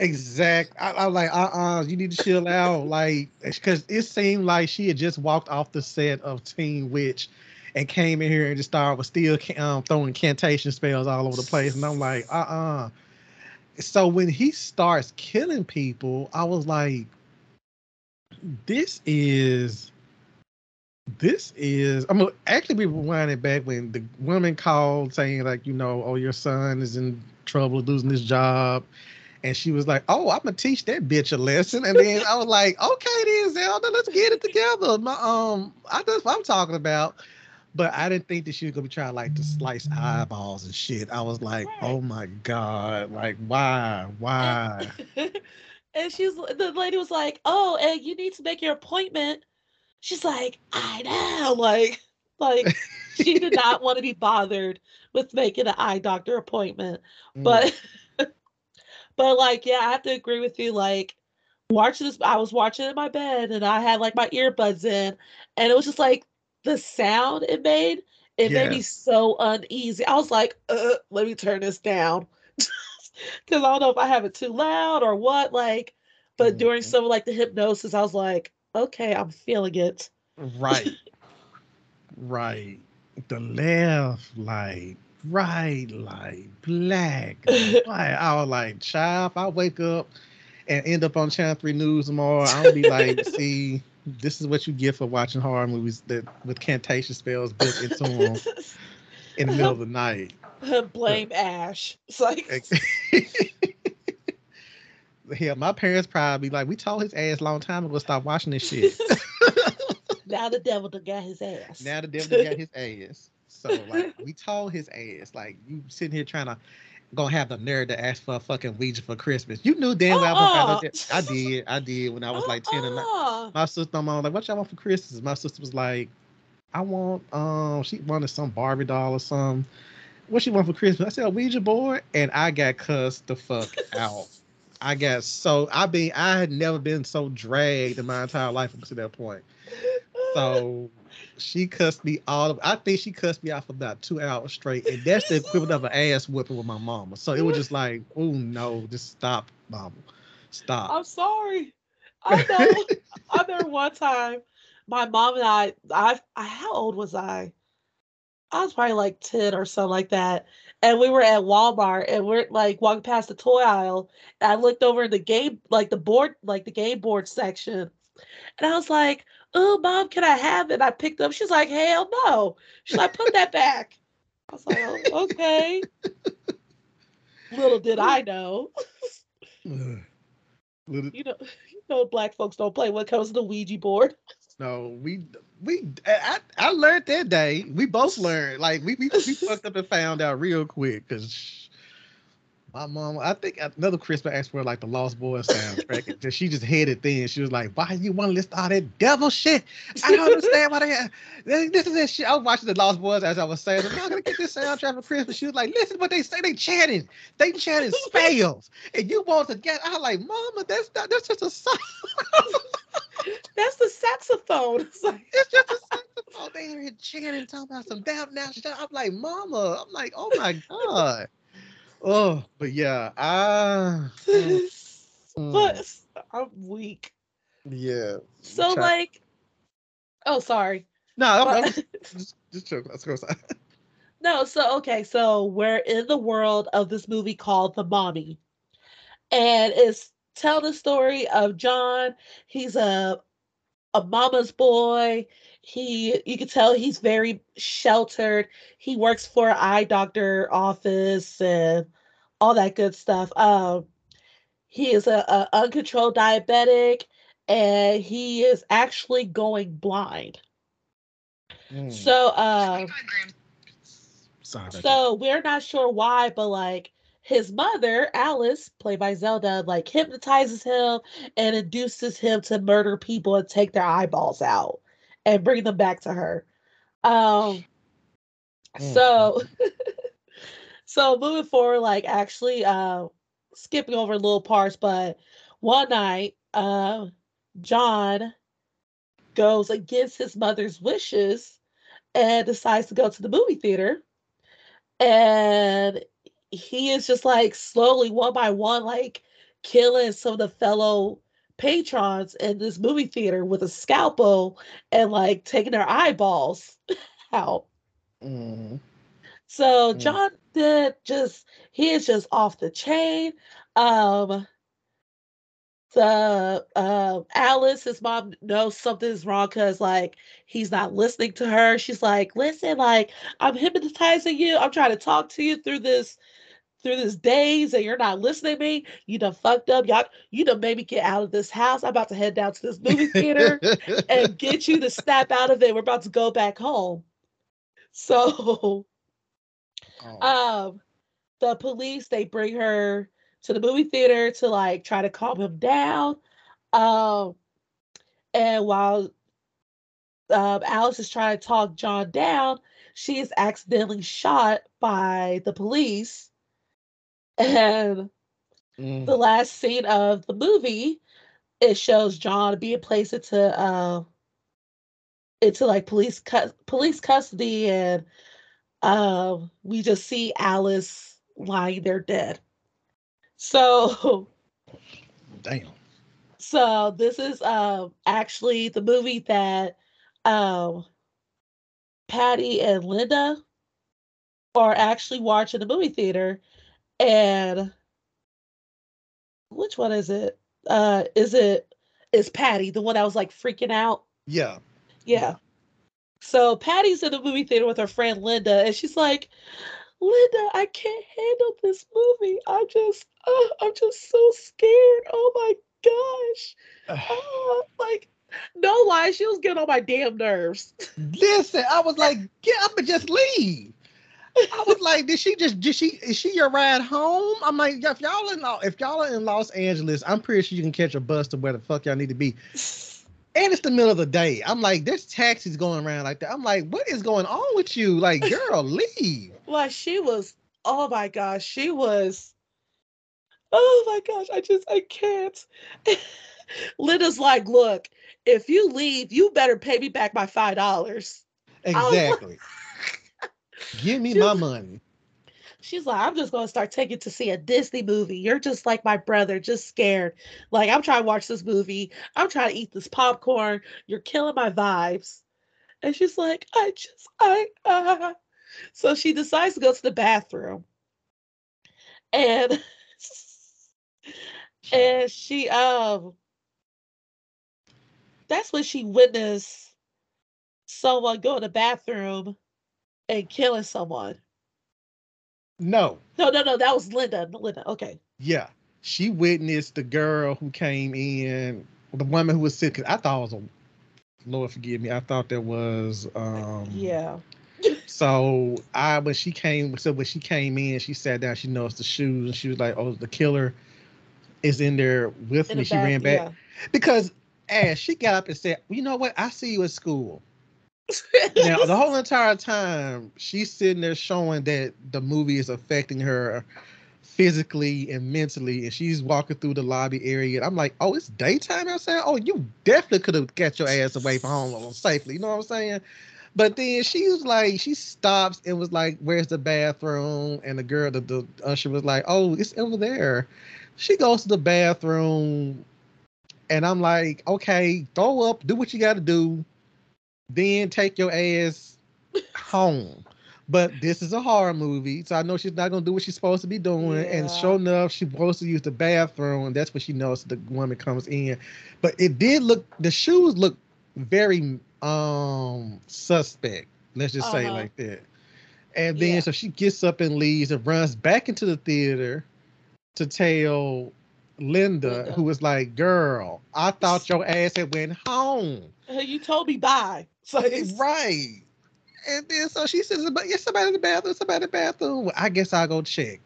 exact. I, I was like, uh, uh you need to chill out. Like, because it seemed like she had just walked off the set of Teen Witch and came in here and just started with still um, throwing incantation spells all over the place. And I'm like, uh, uh So when he starts killing people, I was like, this is this is I'm gonna actually be rewinding back when the woman called saying like you know oh your son is in trouble losing his job. And she was like oh I'm gonna teach that bitch a lesson. And then I was like okay then Zelda let's get it together. My um I that's what I'm talking about. But I didn't think that she was gonna be trying like to slice eyeballs and shit. I was like Right. oh my god like why why? And she's the lady was like, "Oh, and you need to make your appointment." She's like, "I know," like, like she did not want to be bothered with making an eye doctor appointment. Mm, But, but like, yeah, I have to agree with you. Like, watching this, I was watching in my bed, and I had like my earbuds in, and it was just like the sound it made. It made me so uneasy. I was like, uh, "Let me turn this down." because I don't know if I have it too loud or what. Like, but during Mhm. some of like the hypnosis, I was like, okay, I'm feeling it. Right. right. The left light, right light, black. light. I was like, child, if I wake up and end up on Channel 3 News tomorrow, I'll be like, see, this is what you get for watching horror movies that with cantation spells built into them in the middle of the night. Blame Ash. It's like, Hell, my parents probably like, we told his ass a long time ago stop watching this shit. now the devil done got his ass. Now the devil got his ass. So like we told his ass, like you sitting here trying to gonna have the nerve to ask for a fucking Ouija for Christmas. You knew damn well I Uh-uh. that. I did, I did when I was like 10 and nine. Uh-uh. My sister mom like, what y'all want for Christmas? My sister was like, I want um she wanted some Barbie doll or something. What she want for Christmas? I said a Ouija board, and I got cussed the fuck out. I got so I been I had never been so dragged in my entire life up to that point. So she cussed me all of I think she cussed me out for about two hours straight. And that's the equivalent of an ass whipping with my mama. So it was just like, oh no, just stop, mama. Stop. I'm sorry. I know. I remember one time my mom and I, I, I how old was I? I was probably like 10 or something like that. And we were at Walmart and we're like walking past the toy aisle. I looked over the game, like the board, like the game board section. And I was like, oh, mom, can I have it? And I picked up. She's like, hell no. She's like, put that back. I was like, oh, okay. Little did I know. Little, you know, you know, black folks don't play when it comes to the Ouija board. no, we we I, I learned that day. We both learned. Like we we, we fucked up and found out real quick because my mom, I think another Christmas asked for like the Lost Boys soundtrack. and she just headed then. She was like, "Why you want to list all that devil shit? I don't understand why they this is that shit." I was watching the Lost Boys as I was saying, "I'm not gonna get this soundtrack for Christmas." She was like, "Listen, what they say they chanting, they chanting spells, and you want to get?" I was like, "Mama, that's not. That's just a song. That's the saxophone. It's like, it's just a saxophone. They are chanting, talking about some damn now shit." I'm like, "Mama," I'm like, "Oh my god." Oh, but yeah, I. mm, but I'm weak. yeah. So Try- like, oh sorry. No, I'm, But- I'm just, just joking. Let's go. outside. No, so okay, so we're in the world of this movie called The Mommy. And it's tell the story of John. He's a a mama's boy. He you can tell he's very sheltered. He works for an eye doctor office and all that good stuff. Um he is a, a uncontrolled diabetic and he is actually going blind. Mm, So uh sorry. So we're not sure why, but like his mother, Alice, played by Zelda, like hypnotizes him and induces him to murder people and take their eyeballs out and bring them back to her. Um Mm, so so moving forward, like actually uh skipping over little parts, but one night, uh John goes against his mother's wishes and decides to go to the movie theater and he is just like slowly one by one like killing some of the fellow patrons in this movie theater with a scalpel and like taking their eyeballs out. Mm, so Mm. john did just he is just off the chain. Um the uh alice his mom knows something's wrong because like he's not listening to her. She's like listen like i'm hypnotizing you. I'm trying to talk to you through this through this days and you're not listening to me you done fucked up. Y'all you done made me get out of this house. I'm about to head down to this movie theater and get you to snap out of it. We're about to go back home. So Oh, um the police they bring her to the movie theater to like try to calm him down. Um and while um, alice is trying to talk john down she is accidentally shot by the police and mm, the last scene of the movie it shows john being placed into uh into like police cu- police custody and um we just see alice lying there dead so damn. so this is um actually the movie that um patty and linda are actually watching the movie theater and which one is it? Uh is it is patty the one that was like freaking out? Yeah. yeah. So patty's in the movie theater with her friend linda and she's like linda i can't handle this movie. I just uh, i'm just so scared. Oh my gosh. Ah, like no lie she was getting on my damn nerves. Listen, I was like, get up and just leave. I was like, did she just did she is she your ride home? I'm like, if y'all in if y'all are in Los Angeles, I'm pretty sure you can catch a bus to where the fuck y'all need to be. And it's the middle of the day. I'm like, there's taxis going around like that. I'm like, what is going on with you? Like, girl, leave. like she was oh my gosh she was oh my gosh i just i can't linda's like look if you leave you better pay me back my five dollars Exactly. Give me my money. she's like i'm just going to start taking to see a disney movie. You're just like my brother just scared. Like i'm trying to watch this movie. I'm trying to eat this popcorn. You're killing my vibes. And she's like i just i uh. So she decides to go to the bathroom. And and she um that's when she witnessed someone go to the bathroom and killing someone. No. No, no, no. That was Linda. Linda. Okay. Yeah. She witnessed the girl who came in, the woman who was sick. I thought it was a Lord forgive me. I thought that was um Yeah. So I when she came so when she came in, she sat down, she noticed the shoes, and she was like, Oh, the killer is in there with In me. the She bath- ran back because as she got up and said, You know what? I see you at school. Now the whole entire time she's sitting there showing that the movie is affecting her physically and mentally, and she's walking through the lobby area. And I'm like, oh, it's daytime outside. Oh, you definitely could have got your ass away from home safely. You know what I'm saying? But then she was like, she stops and was like, "Where's the bathroom?" And the girl, the, the usher was like, "Oh, it's over there." She goes to the bathroom, and I'm like, "Okay, throw up, do what you got to do, then take your ass home." But this is a horror movie, so I know she's not gonna do what she's supposed to be doing. And Yeah. sure enough, she's supposed to use the bathroom, and that's when she knows the woman comes in. But it did look, the shoes look very um suspect. Let's just say it Uh-huh. like that. And then Yeah. so she gets up and leaves and runs back into the theater to tell Linda, Linda. who was like, "Girl, I thought your ass had went home." You told me bye. So it's- Right. And then so she says, "But yes, somebody in the bathroom. Somebody in the bathroom. I guess I'll go check."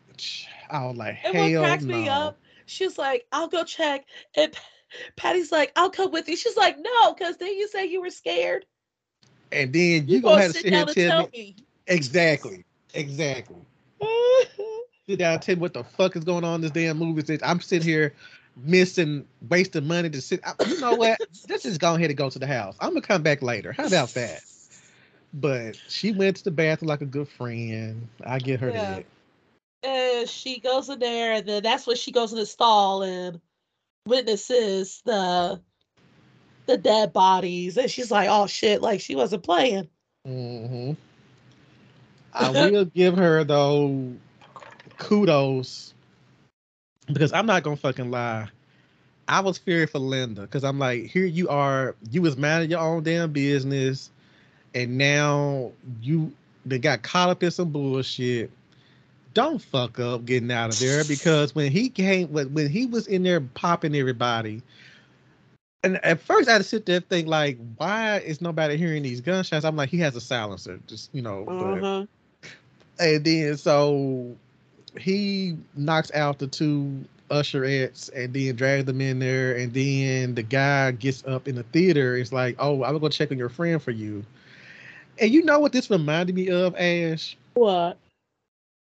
I was like, And "Hell what cracks me no." up, she's like, I'll go check. And Patty's like, I'll come with you. She's like, no, because then you say you were scared. And then You, you gonna gonna have to sit down and tell me me. exactly, exactly. Sit down and tell me what the fuck is going on in this damn movie. I'm sitting here missing, wasting money to sit. I, you know what? Let's just go ahead and go to the house. I'm gonna come back later. How about that? But she went to the bathroom like a good friend. I get her Yeah. that. and she goes in there, and then that's when she goes in the stall and witnesses the the dead bodies, and she's like, "Oh shit!" Like she wasn't playing. Mm-hmm. I will give her though kudos because I'm not gonna fucking lie. I was fearing for Linda because I'm like, here you are, you was minding your own damn business, and now you they got caught up in some bullshit. Don't fuck up getting out of there because when he came, when, when he was in there popping everybody, and at first I had to sit there and think like, why is nobody hearing these gunshots? I'm like, he has a silencer, just you know. but- Uh-huh. and then so he knocks out the two usherettes and then drags them in there. And then the guy gets up in the theater. It's like, oh, I'm gonna check on your friend for you. And you know what this reminded me of, Ash? What?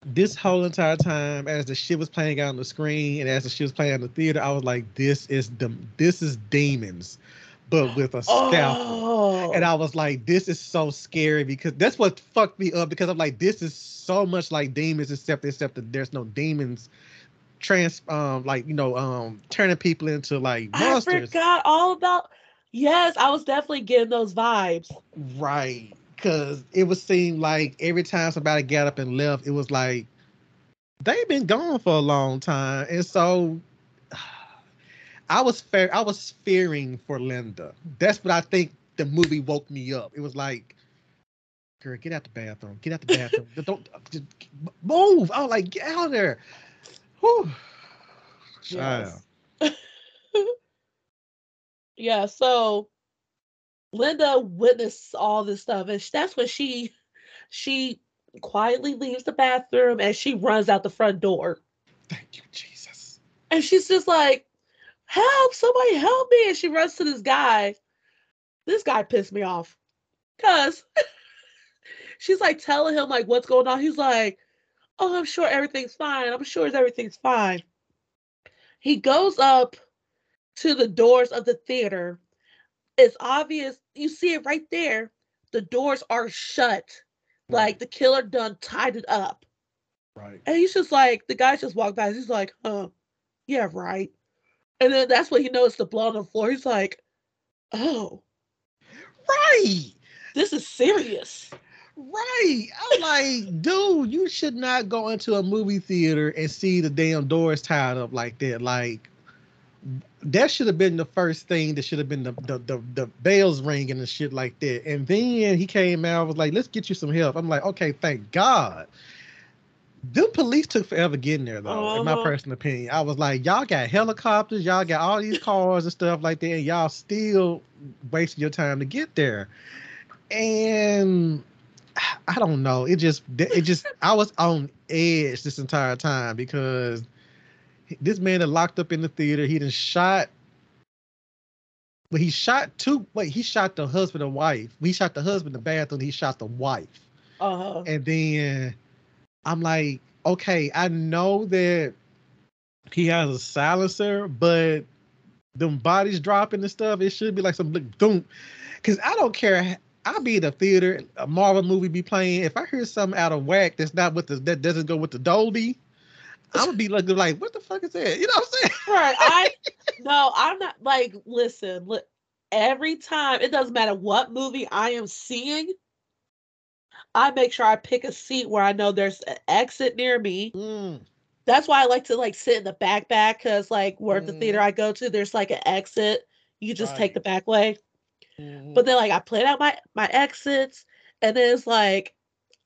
This whole entire time, as the shit was playing out on the screen and as the shit was playing in the theater, I was like, this is the this is demons, but with a scalpel. Oh. And I was like, this is so scary because that's what fucked me up because I'm like, this is so much like demons, except except that there's no demons trans um like you know um turning people into like monsters. I forgot all about. Yes, I was definitely getting those vibes. Right. Cause it would seem like every time somebody got up and left, it was like they've been gone for a long time. And so I was fair I was fearing for Linda. That's what I think the movie woke me up. It was like, girl, get out the bathroom. Get out the bathroom. Don't just move. I was like, get out of there. Whew. Yes. yeah, so Linda witnessed all this stuff, and that's when she she quietly leaves the bathroom and she runs out the front door. Thank you, Jesus. And she's just like, help, somebody help me. And she runs to this guy. This guy pissed me off. Cause she's like telling him like what's going on. He's like, Oh, I'm sure everything's fine. I'm sure everything's fine. He goes up to the doors of the theater. It's obvious, you see it right there. The doors are shut. Like the killer done tied it up. Right. And he's just like, the guy just walked by. He's like, huh, yeah, right. And then that's when he noticed the blood on the floor. He's like, oh, Right. this is serious. Right. I'm like, dude, you should not go into a movie theater and see the damn doors tied up like that. Like, that should have been the first thing that should have been the, the the, the bells ringing and shit like that. And then he came out was like, let's get you some help. I'm like, okay, thank God. The police took forever getting there though, uh-huh. in my uh-huh. personal opinion. I was like, y'all got helicopters, y'all got all these cars and stuff like that, and y'all still wasting your time to get there. And I don't know. It just it just I was on edge this entire time because this man that locked up in the theater, he just shot but he shot two wait, he shot the husband and wife. He shot the husband in the bathroom, he shot the wife. Uh-huh. And then I'm like, okay, I know that he has a silencer, but them bodies dropping and stuff, it should be like some boom. Cause I don't care I'll be in the theater, a Marvel movie be playing. If I hear something out of whack that's not with the that doesn't go with the Dolby, I'm gonna be looking like, what the fuck is that? You know what I'm saying? Right. I no, I'm not like listen, look, every time, it doesn't matter what movie I am seeing, I make sure I pick a seat where I know there's an exit near me. Mm. That's why I like to like sit in the back back because like where mm. the theater mm. I go to, there's like an exit. You just right. take the back way. Mm-hmm. But then like I plan out my my exits, and then it's like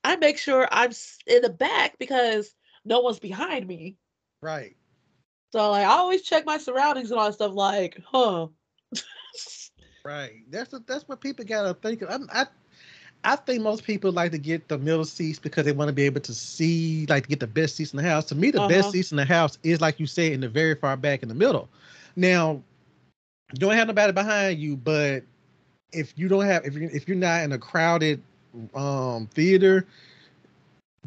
I make sure I'm in the back because no one's behind me. Right. So like I always check my surroundings and all that stuff. Like, huh. right. That's a, that's what people gotta think. Of. I, I I think most people like to get the middle seats because they want to be able to see, like to get the best seats in the house. To me, the uh-huh. best seats in the house is like you said in the very far back in the middle. Now, you don't have nobody behind you, but if you don't have if you're if you're not in a crowded um theater,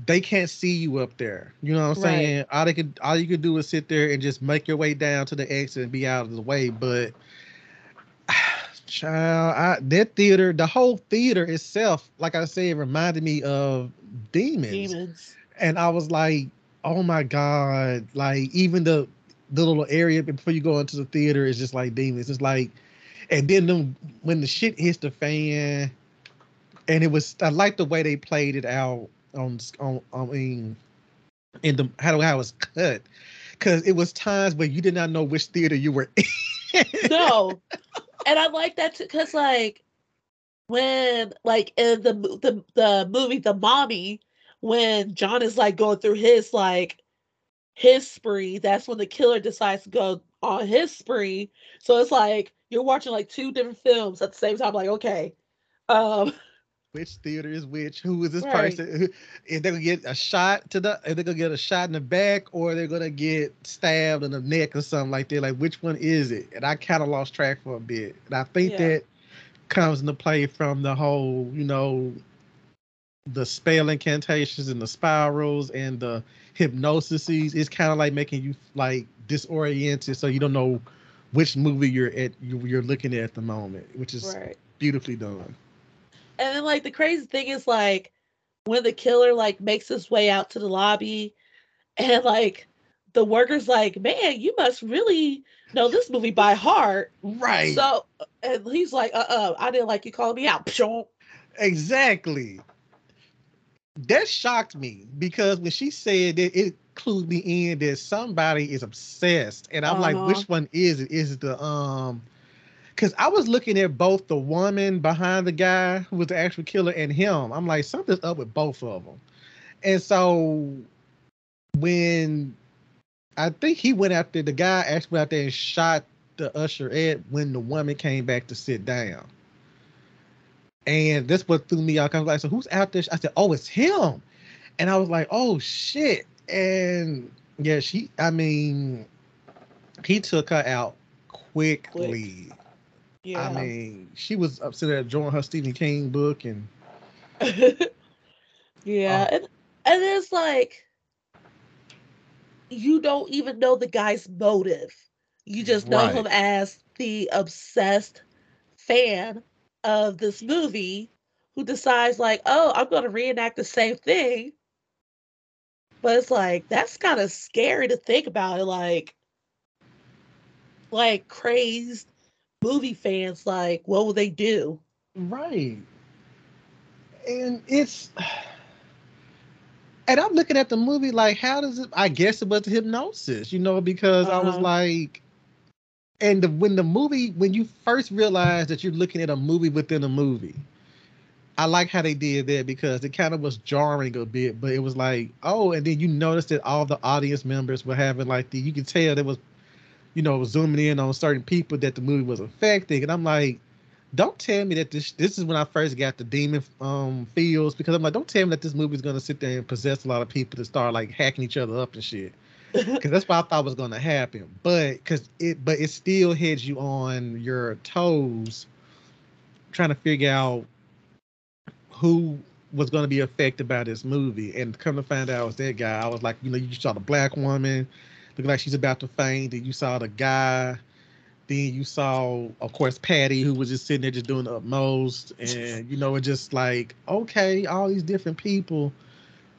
they can't see you up there. You know what I'm right. saying? All they could all you could do is sit there and just make your way down to the exit and be out of the way. But child, I, that theater, the whole theater itself, like I said, reminded me of demons. Demons. And I was like, oh my God. Like even the the little area before you go into the theater is just like demons. It's like and then them, when the shit hits the fan, and it was I like the way they played it out on on I mean in the how how it was cut because it was times where you did not know which theater you were in. no, and I like that too because like when like in the the the movie The Mommy when John is like going through his like his spree, that's when the killer decides to go on his spree. So it's like you're watching like two different films at the same time. Like, okay, um, which theater is which? Who is this right. person? If they're gonna get a shot to the, if they're gonna get a shot in the back, or they're gonna get stabbed in the neck or something like that. Like, which one is it? And I kind of lost track for a bit. And I think yeah. that comes into play from the whole, you know, the spell incantations and the spirals and the hypnosis. It's kind of like making you like disoriented, so you don't know which movie you're at you're looking at at the moment, which is right. beautifully done. And then like the crazy thing is like when the killer like makes his way out to the lobby and like the workers like, man, you must really know this movie by heart. Right. So and he's like, uh uh I didn't like you calling me out. Exactly. That shocked me because when she said that it clued me in that somebody is obsessed, and I'm uh-huh. like, which one is it? Is it the um? Because I was looking at both the woman behind the guy who was the actual killer and him. I'm like, something's up with both of them. And so when I think he went out there, the guy actually went out there and shot the usher Ed when the woman came back to sit down. And that's what threw me off. I was like, so who's out there? I said, oh, it's him. And I was like, oh shit and yeah, she. I mean, he took her out quickly. Quick. Yeah. I mean, she was upset at drawing her Stephen King book and. yeah, uh, and and it's like you don't even know the guy's motive. You just know right. him as the obsessed fan of this movie who decides like, oh, I'm going to reenact the same thing but it's like that's kind of scary to think about it. Like, like crazed movie fans, like, what will they do? Right. and it's and I'm looking at the movie like, how does it? I guess it was the hypnosis, you know, because uh-huh. I was uh-huh. like, and the, when the movie, when you first realize that you're looking at a movie within a movie, I like how they did that because it kind of was jarring a bit, but it was like, oh, and then you noticed that all the audience members were having like the, you could tell there was, you know, zooming in on certain people that the movie was affecting, and I'm like, don't tell me that this this is when I first got the demon um feels because I'm like, don't tell me that this movie is gonna sit there and possess a lot of people to start like hacking each other up and shit. Because that's what I thought was gonna happen. But because it but it still heads you on your toes trying to figure out who was going to be affected by this movie. And come to find out, it was that guy. I was like, you know, you saw the black woman looking like she's about to faint. Then you saw the guy then you saw, of course, Patty, who was just sitting there just doing the utmost. And, you know, it just like, okay, all these different people,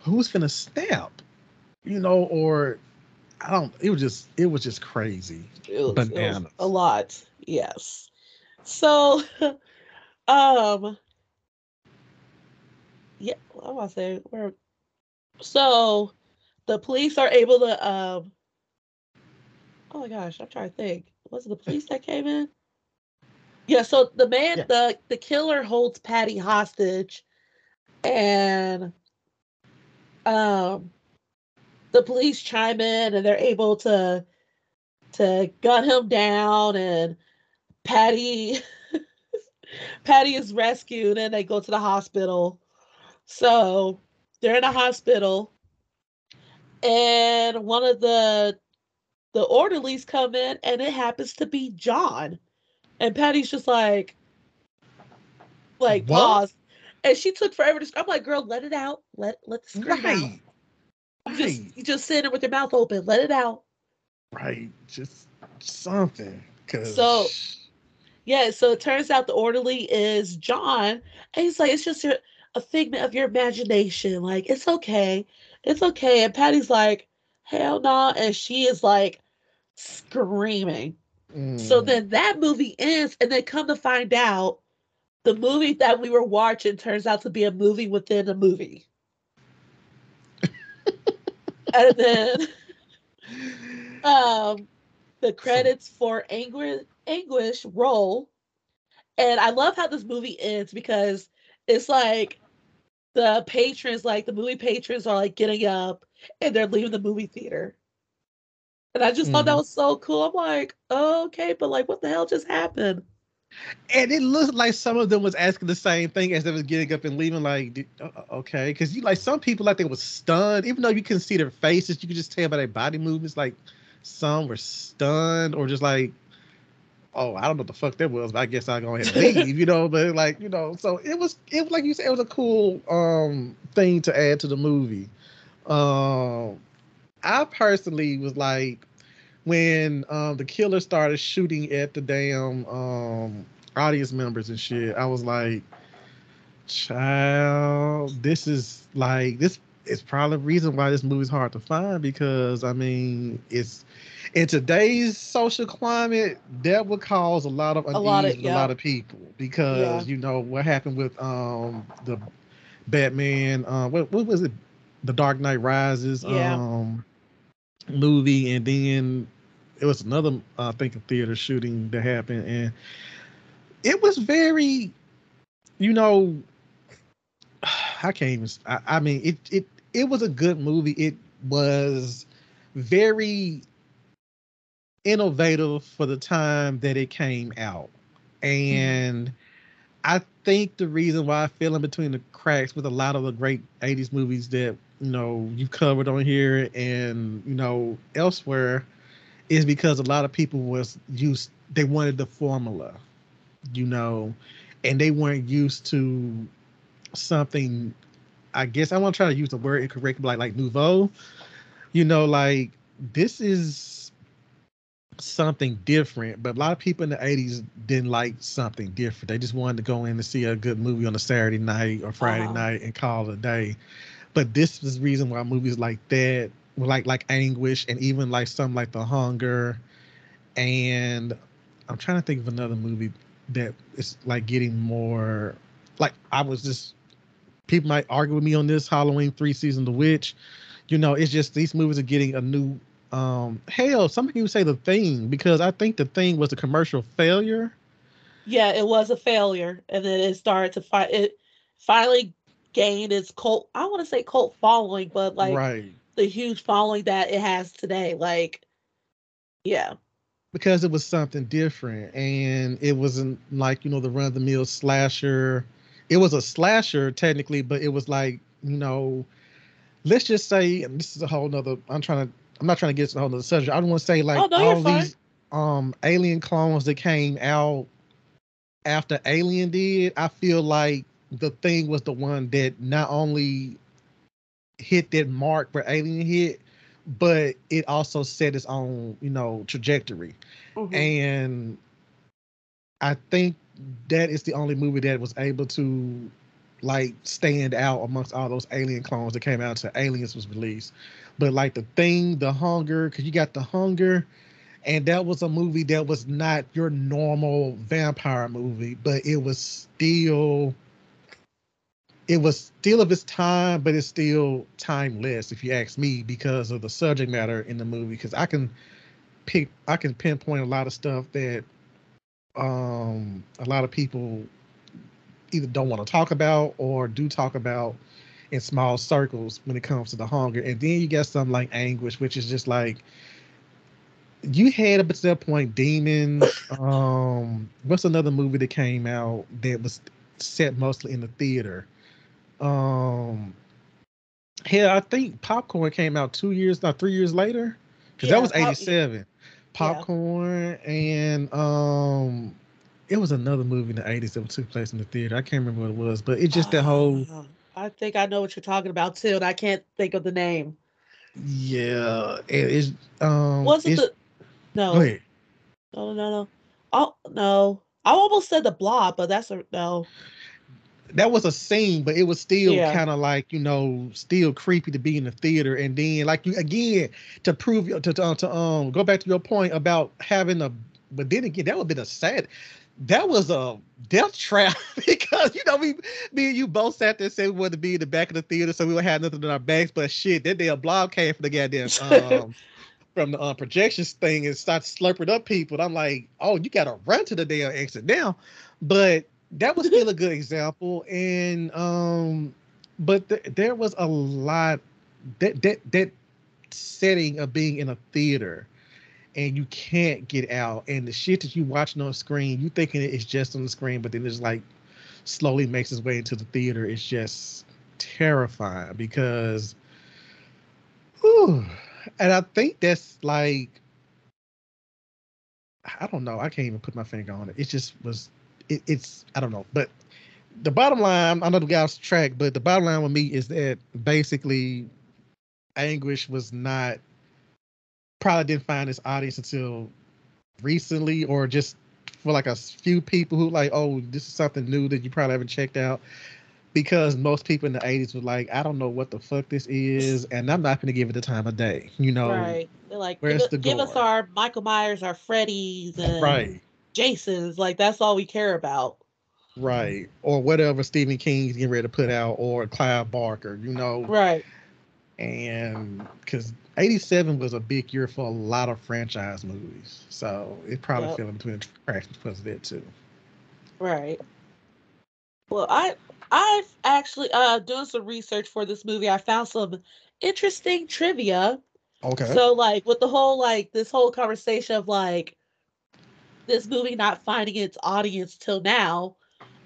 who's gonna snap? You know, or I don't it was just it was just crazy. It was, Bananas. It was a lot, yes. So um yeah, I'm gonna say where so the police are able to um oh my gosh, I'm trying to think was it the police that came in? Yeah, so the man, yeah. the the killer holds Patty hostage, and um, the police chime in and they're able to to gun him down, and Patty Patty is rescued, and they go to the hospital. So they're in a hospital, and one of the the orderlies come in and it happens to be John. And Patty's just like, like what? pause. And she took forever to I'm like, girl, let it out. Let let the scream right. out. Right. Just you just sitting with your mouth open. Let it out. Right. Just something. Cause so yeah, so it turns out the orderly is John. And he's like, it's just your, a figment of your imagination. Like, it's okay. It's okay. And Patty's like, hell no. Nah. And she is like, screaming. Mm. So then that movie ends, and then come to find out, the movie that we were watching turns out to be a movie within a movie. and then um the credits for anguish anguish roll and i love how this movie ends because it's like the patrons like the movie patrons are like getting up and they're leaving the movie theater and I just mm thought that mm-hmm. was so cool. I'm like, oh, okay, but like, what the hell just happened? And it looked like some of them was asking the same thing as they was getting up and leaving. Like, uh, uh, okay, because you like some people like they was stunned, even though you couldn't see their faces, you could just tell by their body movements. Like, some were stunned or just like, oh, I don't know what the fuck that was, but I guess I'll go ahead and leave, you know. But like, you know, so it was, it was like you said, it was a cool um thing to add to the movie. Um, I personally was like, when um, the killer started shooting at the damn um, audience members and shit, I was like, child, this is like this is probably the reason why this movie's hard to find because I mean it's in today's social climate that would cause a lot of unease a lot of, yeah. a lot of people because yeah. you know what happened with um the Batman um what what was it the Dark Knight Rises yeah. um movie, and then it was another I think a theater shooting that happened, and it was very, you know, I can't even. I, I mean, it it it was a good movie. It was very innovative for the time that it came out, and. Mm-hmm. I think the reason why I fell in between the cracks with a lot of the great 80s movies that you know you've covered on here and you know elsewhere is because a lot of people was used they wanted the formula you know and they weren't used to something i guess i want to try to use the word incorrect like like nouveau you know like this is something different but a lot of people in the 80s didn't like something different they just wanted to go in and see a good movie on a saturday night or friday uh-huh. night and call it a day but this is the reason why movies like that, like like Anguish, and even like some like The Hunger, and I'm trying to think of another movie that is like getting more. Like I was just people might argue with me on this Halloween three season The Witch. You know, it's just these movies are getting a new um hell, some people say the thing because I think the thing was a commercial failure. Yeah, it was a failure. And then it started to fight it finally gained its cult I want to say cult following, but like right. the huge following that it has today. Like yeah. Because it was something different and it wasn't like, you know, the run of the mill slasher. It was a slasher technically, but it was like, you know, let's just say, and this is a whole nother I'm trying to I'm not trying to get to the whole nother subject. I don't want to say like Oh, no, all these um alien clones that came out after Alien did, I feel like the thing was the one that not only hit that mark where Alien hit, but it also set its own, you know, trajectory. Mhm. And I think that is the only movie that was able to like stand out amongst all those alien clones that came out to Aliens was released. But like the thing, the hunger, because you got the hunger, and that was a movie that was not your normal vampire movie, but it was still it was still of its time, but it's still timeless, if you ask me, because of the subject matter in the movie. Because I can pick, I can pinpoint a lot of stuff that um a lot of people either don't want to talk about or do talk about in small circles when it comes to the hunger. And then you got something like anguish, which is just like you had up to that point demons. um, what's another movie that came out that was set mostly in the theater? Um, hell, I think Popcorn came out two years, not three years later, because Yeah, that was Pop- '87. Popcorn and um, it was another movie in the '80s that took place in the theater. I can't remember what it was, but it's just that whole Ah, I think I know what you're talking about too, and I can't think of the name. yeah. It is um. Was it the no? Go ahead. No, no, no. Oh no. I almost said the blob, but that's a no. That was a scene, but it was still Yeah. kind of like you know, still creepy to be in the theater, and then like you again to prove your to to, to um go back to your point about having a, but then again that would be a sad. That was a death trap because you know we me and you both sat there said we wanted to be in the back of the theater so we would have nothing in our bags, but shit, that damn blob came from the goddamn um from the uh, projections thing and started slurping up people. And I'm like, oh, you gotta run to the damn exit now. But that was still a good example. And um, but th- there was a lot that that that setting of being in a theater and you can't get out and the shit that you watching on screen, you thinking it's just on the screen, but then it's like slowly makes its way into the theater. It's just terrifying because whew, and I think that's like I don't know. I can't even put my finger on it. It just was. It, it's I don't know. But the bottom line, I know the guy's track, but the bottom line with me is that basically, anguish was not probably didn't find its audience until recently, or just for like a few people who like, oh, this is something new that you probably haven't checked out. Because most people in the 80s were like, I don't know what the fuck this is, and I'm not gonna give it the time of day. You know, Right. They're like, give, where's it- the give us our Michael Myers, our Freddy's, and right. Jason's. Like that's all we care about. Right. Or whatever Stephen King's getting ready to put out, or Clive Barker, you know. Right. And because 87 was a big year for a lot of franchise movies. So it probably Yep. fell in between the cracks because of that, too. Right. Well, I I've actually uh doing some research for this movie. I found some interesting trivia. Okay. So like with the whole like this whole conversation of like this movie not finding its audience till now,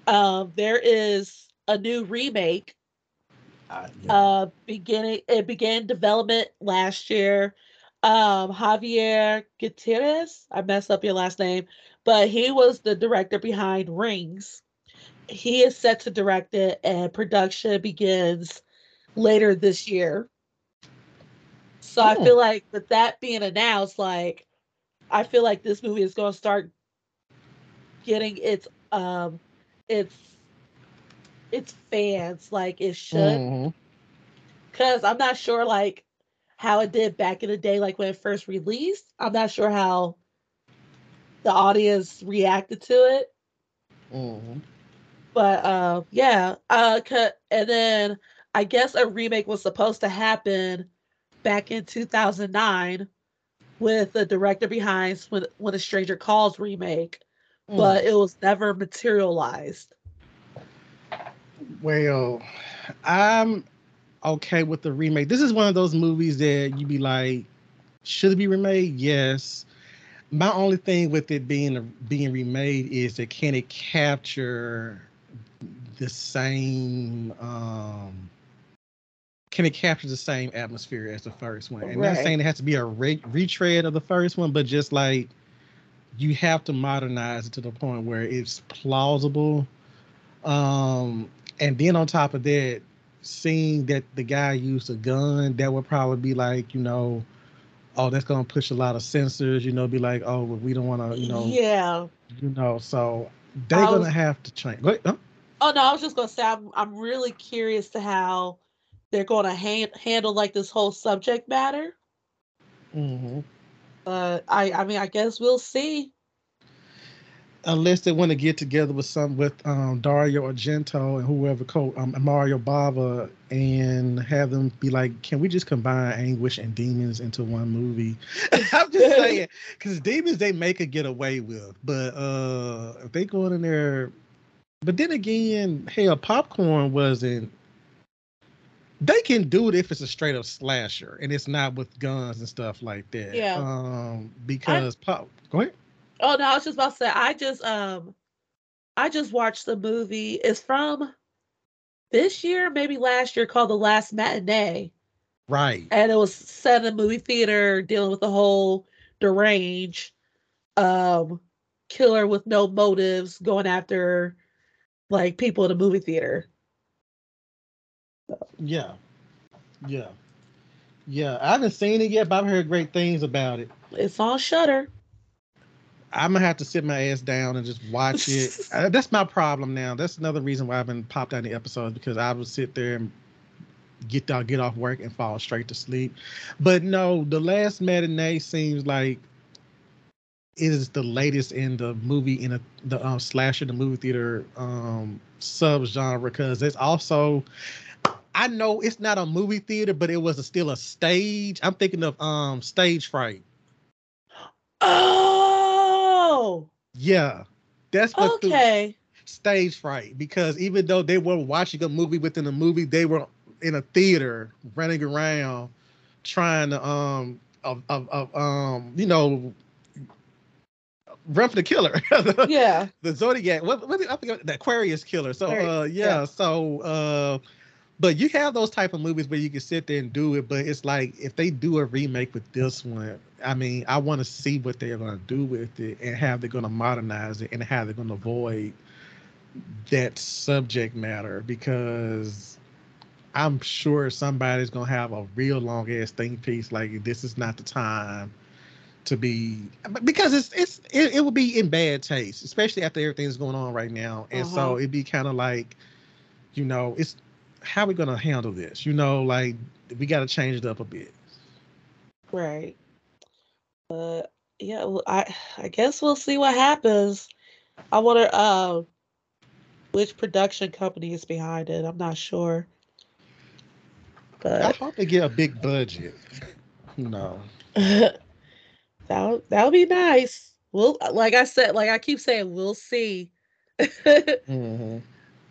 um, there is a new remake Uh, yeah. uh beginning it began development last year um javier gutierrez i messed up your last name but he was the director behind rings he is set to direct it and production begins later this year so i Oh. feel like with that being announced like i feel like this movie is going to start getting its um its its fans like it should Mhm. because I'm not sure like how it did back in the day, like when it first released. I'm not sure how the audience reacted to it. Mhm. But uh, yeah, uh, and then I guess a remake was supposed to happen back in 2009 with the director behind when, when a stranger calls remake mm. but it was never materialized. Well i'm okay with the remake. This is one of those movies that you be like should it be remade? Yes. My only thing with it being being remade is that can it capture the same um can it capture the same atmosphere as the first one? And right. not saying it has to be a re- retread of the first one, but just like you have to modernize it to the point where it's plausible. Um, and then on top of that, seeing that the guy used a gun, that would probably be like, you know, oh, that's gonna push a lot of censors, you know, be like, oh, well, we don't want to, you know, yeah, you know, so they're was, gonna have to change. Wait, huh? Oh no, I was just gonna say I'm I'm really curious to how they're going to ha- handle like this whole subject matter. Mm-hmm. But I, I mean, I guess we'll see. Unless they want to get together with some with um, Dario Argento and whoever co um, Mario Bava and have them be like, can we just combine Anguish and Demons into one movie? I'm just saying, because Demons they make a get away with, but uh if they go in there, but then again, hell, Popcorn wasn't they can do it if it's a straight up slasher and it's not with guns and stuff like that. Yeah. Um, because I, pop. Go ahead. Oh no, I was just about to say. I just um, I just watched the movie. It's from this year, maybe last year, called The Last Matinee. Right. And it was set in a movie theater, dealing with the whole deranged um killer with no motives going after like people in a movie theater. Yeah. Yeah. Yeah. I haven't seen it yet, but I've heard great things about it. It's on Shudder. I'm gonna have to sit my ass down and just watch it. that's my problem now. That's another reason why I've been popped out the episodes because I would sit there and get out, get off work and fall straight to sleep. But no, the last matinee seems like it is the latest in the movie in a, the um, slasher the movie theater um sub genre because it's also I know it's not a movie theater, but it was a, still a stage. I'm thinking of um stage fright. Oh. Yeah. That's what okay. Stage fright because even though they were watching a movie within a movie, they were in a theater running around trying to um of, of, of um you know run for the killer. yeah. The Zodiac. What what I forget the Aquarius killer. So uh yeah, yeah. so uh but you have those type of movies where you can sit there and do it but it's like if they do a remake with this one i mean i want to see what they're going to do with it and how they're going to modernize it and how they're going to avoid that subject matter because i'm sure somebody's going to have a real long ass thing piece like this is not the time to be because it's it's it, it would be in bad taste especially after everything's going on right now and uh-huh. so it'd be kind of like you know it's how are we gonna handle this? You know, like we got to change it up a bit. Right. Uh, yeah. Well, I I guess we'll see what happens. I wonder uh, which production company is behind it. I'm not sure. But I hope they get a big budget. No. that that would be nice. Well, like I said, like I keep saying, we'll see. mm-hmm.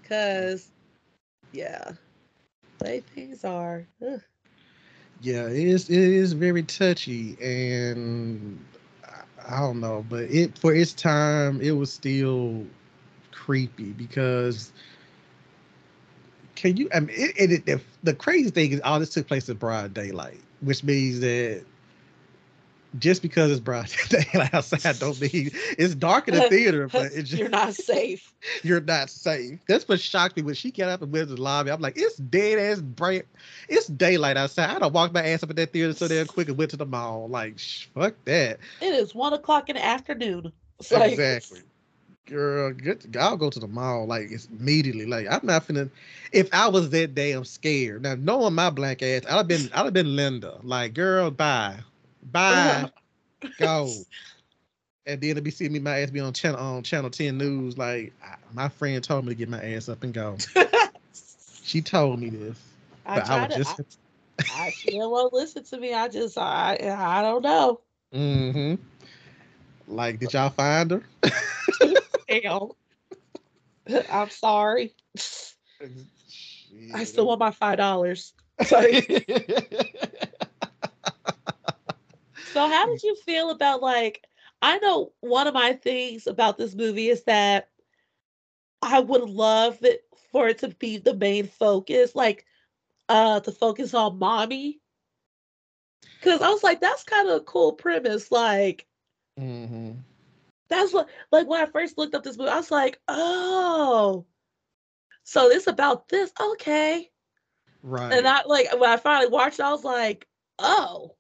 Cause yeah, way things are. Ugh. Yeah, it is. It is very touchy, and I, don't know, but it for its time, it was still creepy because can you? I mean, it, it, it, the crazy thing is all this took place in broad daylight, which means that just because it's broad daylight outside don't mean it's dark in the theater, but it's just, you're not safe. You're not safe. That's what shocked me when she got up and went to the lobby. I'm like, it's dead as bright. It's daylight outside. I don't walk my ass up in that theater so damn quick and went to the mall. Like, fuck that. It is one o'clock in the afternoon. It's exactly. Like, girl, get, I'll go to the mall like it's immediately. Like I'm not finna. If I was that damn scared, now knowing my black ass, I'd have been, I'd have been Linda. Like, girl, bye. Bye. Go. and then to be seeing me my ass be on channel on channel 10 news like I, my friend told me to get my ass up and go she told me this I but I, was just I, I, want to listen to me. I just, I, I don't know. hmm like did y'all find her Damn. I'm sorry. I still want my five dollars. So how did you feel about like I know one of my things about this movie is that I would love it for it to be the main focus, like uh the focus on mommy. Cause I was like, that's kind of a cool premise. Like mm-hmm. that's what like when I first looked up this movie, I was like, oh, so it's about this, okay. right And I like when I finally watched it, I was like, oh,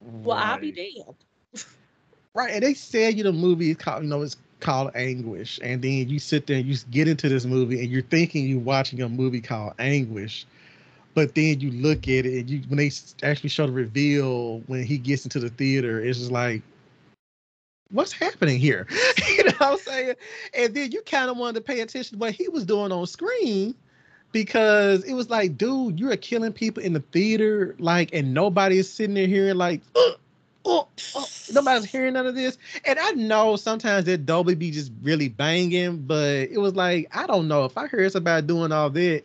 well, I'll be damned. Right, and they said you know the movie is called you know it's called Anguish, and then you sit there and you get into this movie and you're thinking you're watching a movie called Anguish, but then you look at it and you when they actually show the reveal when he gets into the theater, it's just like, what's happening here? you know what I'm saying? And then you kind of wanted to pay attention to what he was doing on screen because it was like, dude, you're killing people in the theater, like, and nobody is sitting there hearing like, uh, oh, oh, nobody's hearing none of this. And I know sometimes that Dolby be just really banging, but it was like, I don't know if I heard somebody doing all that,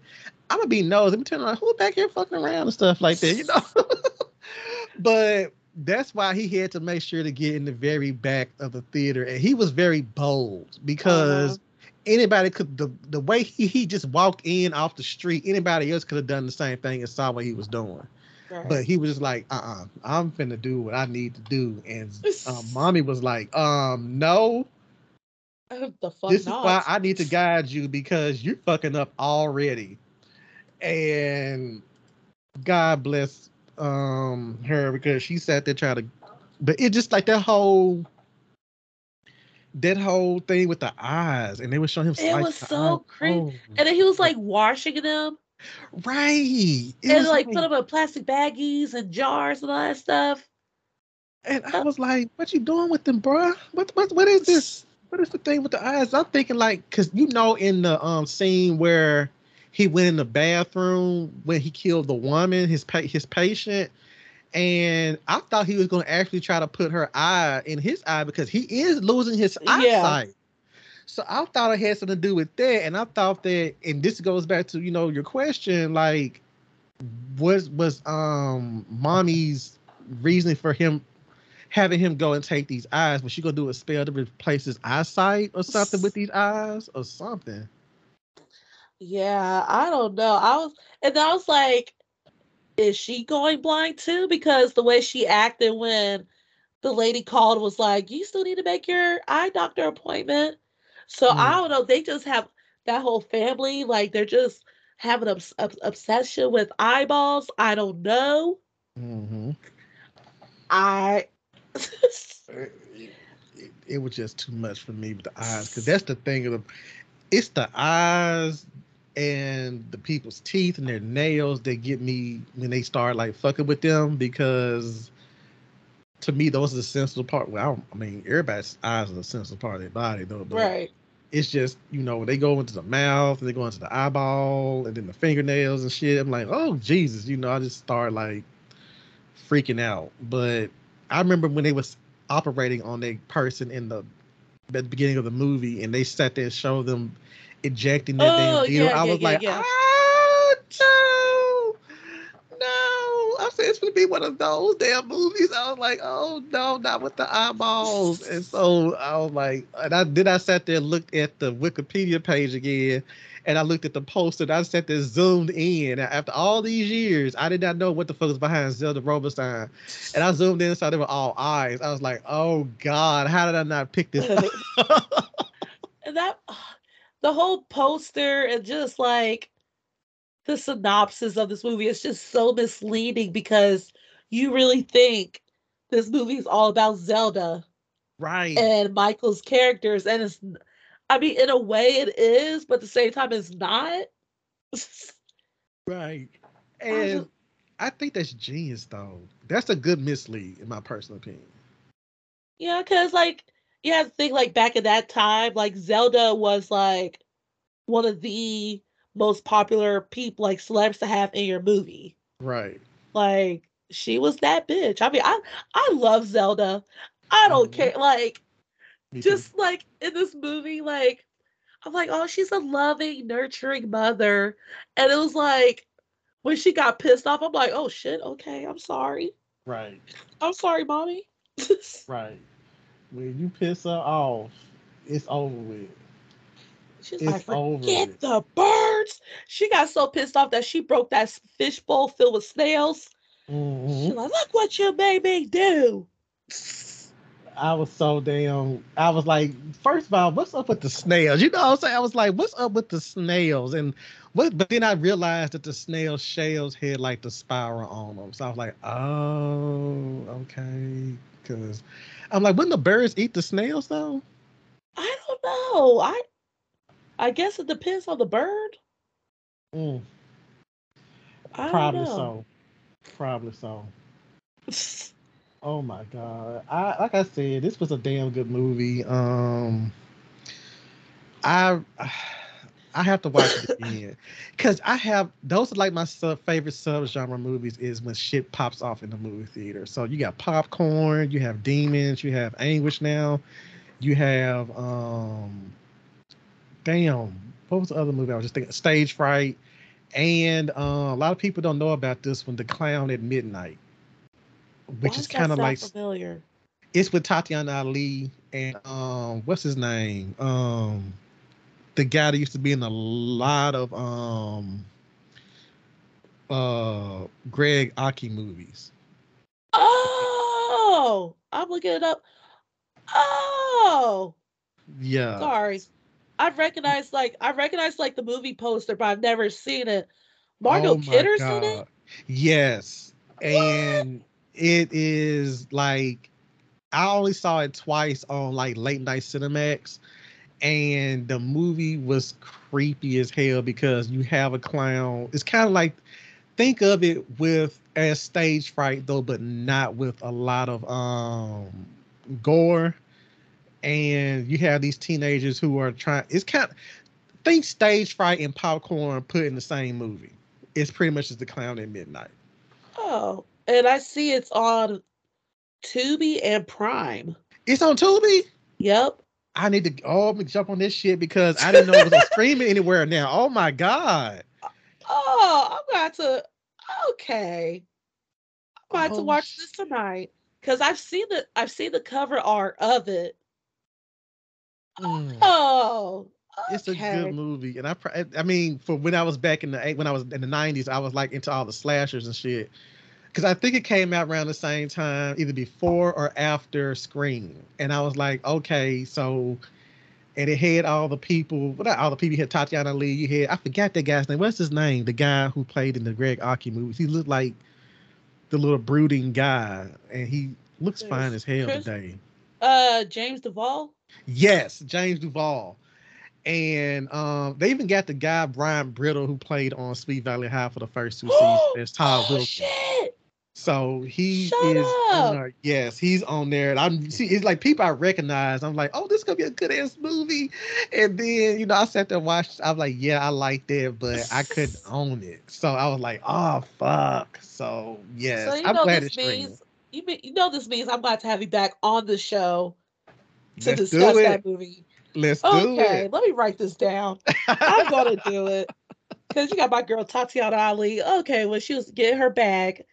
I'm gonna be nosy. I'm turning like, who back here fucking around and stuff like that, you know? but that's why he had to make sure to get in the very back of the theater, and he was very bold because anybody could the the way he, he just walked in off the street, anybody else could have done the same thing and saw what he was doing. Right. But he was just like, uh uh-uh, uh, i am finna do what I need to do. And um, mommy was like, um, no, the fuck this not. is why I need to guide you because you're fucking up already. And God bless um her because she sat there trying to but it just like that whole that whole thing with the eyes and they were showing him It was so creepy. Oh, and then he was like washing them right It and like put them in plastic baggies and jars and all that stuff. And I was like, "What you doing with them, bruh? What what what is this? What is the thing with the eyes?" I'm thinking like, cause you know, in the um scene where he went in the bathroom when he killed the woman, his pa- his patient, and I thought he was going to actually try to put her eye in his eye because he is losing his eyesight. Yeah. So I thought it had something to do with that, and I thought that, and this goes back to you know your question, like, was was um mommy's reasoning for him having him go and take these eyes? Was she gonna do a spell to replace his eyesight or something with these eyes or something? Yeah, I don't know. I was, and I was like, is she going blind too? Because the way she acted when the lady called was like, you still need to make your eye doctor appointment. So I Mm. don't know. They just have that whole family, like they're just having an obs- obs- obsession with eyeballs. I don't know. Mm-hmm. I. it, it- it was just too much for me with the eyes because that's the thing of the it's the eyes and the people's teeth and their nails they get me when they start like fucking with them because to me those are the sensitive part well I, I mean everybody's eyes are the sensitive part of their body though but right. it's just you know they go into the mouth and they go into the eyeball and then the fingernails and shit i'm like oh jesus you know i just start like freaking out but i remember when they was operating on a person in the the beginning of the movie and they sat there and showed them ejecting that Oh, damn needle yeah, i was yeah, like yeah. oh no no i said it's gonna be one of those damn movies i was like oh no not with the eyeballs and so i was like and i then i sat there and looked at the wikipedia page again and I looked at the poster and I sat there zoomed in. After all these years, I did not know what the fuck was behind Zelda Rubinstein. And I zoomed in and saw they were all eyes. I was like, oh God, how did I not pick this up? That the whole poster and just like the synopsis of this movie is just so misleading because you really think this movie is all about Zelda right. and Michael's characters and it's I mean in a way it is but at the same time it's not right. And I think that's genius though. That's a good mislead in my personal opinion. Yeah, because like you have to think like back at that time, like Zelda was like one of the most popular people like celebs to have in your movie. Right. Like she was that bitch. I mean, I I love Zelda. I don't Mhm. care. Like Me too. just like in this movie, like I'm like, oh, she's a loving, nurturing mother. And it was like when she got pissed off, I'm like, oh shit, okay, I'm sorry. right. I'm sorry, mommy. Right. When you piss her off, it's over with. She's It's like, over forget with. the birds. She got so pissed off that she broke that fish bowl filled with snails. She's Mhm. like, look what you made me do. I was so damn. I was like, first of all, what's up with the snails? You know what I'm saying? I was like, what's up with the snails? And what? But then I realized that the snail shells had like the spiral on them. So I was like, oh, okay. Because I'm like, wouldn't the birds eat the snails though? I don't know. I I guess it depends on the bird. Mm, probably so. Probably so. Oh my god! I like I said, this was a damn good movie. Um, I I have to watch it again because I have those are like my sub favorite subgenre movies is when shit pops off in the movie theater. So you got popcorn, you have demons, you have anguish now, you have um, damn, what was the other movie I was just thinking? Stage fright, and uh, a lot of people don't know about this one, The Clown at Midnight which Why is kind of like familiar. it's with Tatiana Ali and um what's his name um the guy that used to be in a lot of um uh Gregg Araki movies. Oh, I'm looking it up. Oh, Yeah. sorry. I recognize like I recognize like the movie poster, but I've never seen it. Margot Oh Kidder's in it. Yes. And it is like I only saw it twice on like late night Cinemax. And the movie was creepy as hell because you have a clown. It's kind of like think of it with as stage fright though, but not with a lot of um gore. And you have these teenagers who are trying it's kind of think stage fright and popcorn put in the same movie. It's pretty much just the clown at midnight. Oh, and I see it's on Tubi and Prime. It's on Tubi. Yep. I need to oh I'm jump on this shit because I didn't know it was streaming anywhere now. Oh my god. Oh, I'm going to. Okay, I'm to Oh, watch sh- this tonight because I've seen the I've seen the cover art of it. Mm. Oh, It's a good movie, and I, I mean, for when I was back in the eight, when I was in the nineties, I was like into all the slashers and shit, because I think it came out around the same time, either before or after Scream, and I was like, okay, so, and it had all the people, well, not all the people. You had Tatiana Ali, you had I forgot that guy's name. What's his name? The guy who played in the Gregg Araki movies. He looked like the little brooding guy, and he looks There's fine as hell Chris- today. Uh, James Duval. Yes, James Duval. And um, they even got the guy Ryan Bittle who played on Sweet Valley High for the first two seasons. There's Todd oh Wilson. shit! So he Shut is there. Yes, he's on there. And I'm see, it's like people I recognize. I'm like, oh, this is gonna be a good ass movie. And then you know, I sat there and watched. I'm like, yeah, I liked it, but I couldn't own it. So I was like, oh fuck. So yes, so you I'm know glad this means you mean, you know this means I'm glad to have you back on the show to Let's discuss that movie. Let's do it. Okay, let me write this down. I'm gonna do it because you got my girl Tatiana Ali. Okay, when she was getting her bag,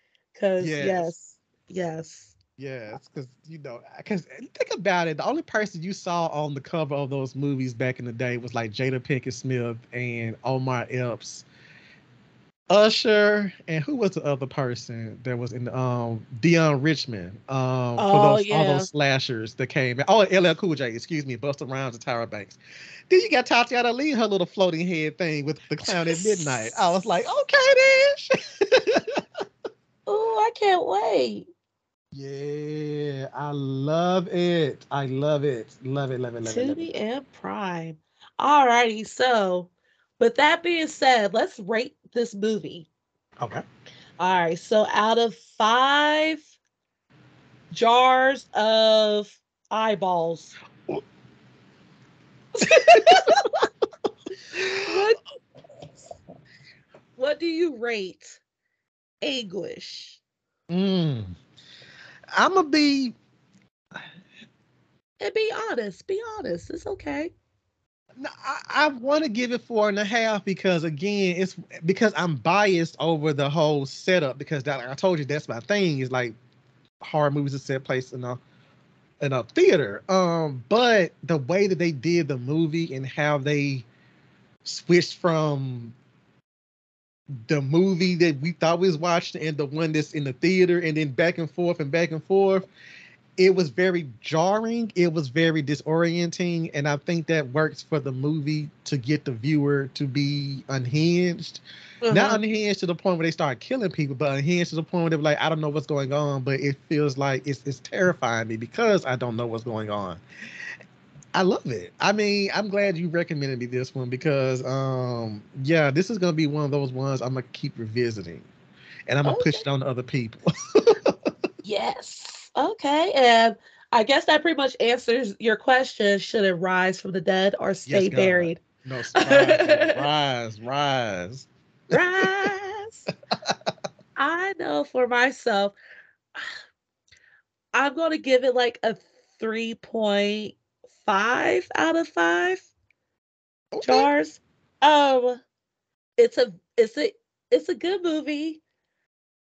because Yes. yes, yes, Yes, because you know, because think about it. The only person you saw on the cover of those movies back in the day was like Jada Pinkett Smith and Omar Epps, Usher, and who was the other person that was in the um Deon Richmond um for Oh, those all those slashers that came out. Oh, LL Cool J, excuse me, Busta Rhymes and Tyra Banks. Then you got Tatiana Ali, her little floating head thing with the clown at midnight. I was like, okay then. Oh, I can't wait. Yeah, I love it. I love it. Love it, love it, love it. Tubi and Prime. Alrighty, so with that being said, let's rate this movie. Okay. All right, so out of five jars of eyeballs. what what do you rate anguish? Mm. I'm gonna be. And be honest. Be honest. It's okay. No, I, I want to give it four and a half because again, it's because I'm biased over the whole setup because that, like I told you that's my thing is like horror movies are set place in a in a theater. Um, but the way that they did the movie and how they switched from the movie that we thought we was watching and the one that's in the theater and then back and forth and back and forth it was very jarring it was very disorienting and i think that works for the movie to get the viewer to be unhinged uh-huh. not unhinged to the point where they start killing people but unhinged to the point where they're like i don't know what's going on but it feels like it's, it's terrifying me because i don't know what's going on I love it. I mean, I'm glad you recommended me this one because, um, yeah, this is gonna be one of those ones I'm gonna keep revisiting, and I'm gonna okay. push it on to other people. yes. Okay. And I guess that pretty much answers your question: Should it rise from the dead or stay yes, buried? No, rise, rise, rise. I know for myself, I'm gonna give it like a three point five out of five okay. jars. Um, it's a it's a it's a good movie.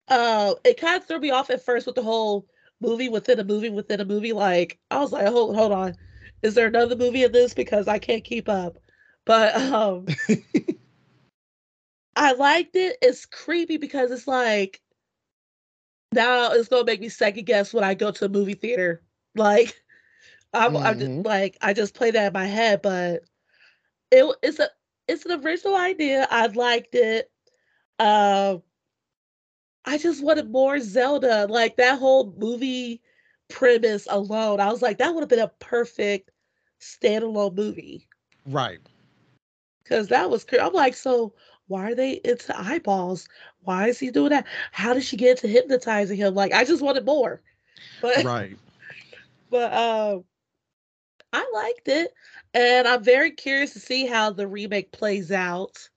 Uh, it kind of threw me off at first with the whole movie within a movie within a movie. Like I was like, hold hold on, is there another movie in this? Because I can't keep up. But um, I liked it. It's creepy because it's like now it's gonna make me second guess when I go to a movie theater. Like I'm, mm-hmm. I'm just mm-hmm. like I just play that in my head, but it it's a it's an original idea. I liked it. Uh, I just wanted more Zelda. Like that whole movie premise alone, I was like, that would have been a perfect standalone movie. Right. Because that was I'm like, so why are they into eyeballs? Why is he doing that? How did she get to hypnotizing him? Like, I just wanted more. But right. But um, I liked it, and I'm very curious to see how the remake plays out.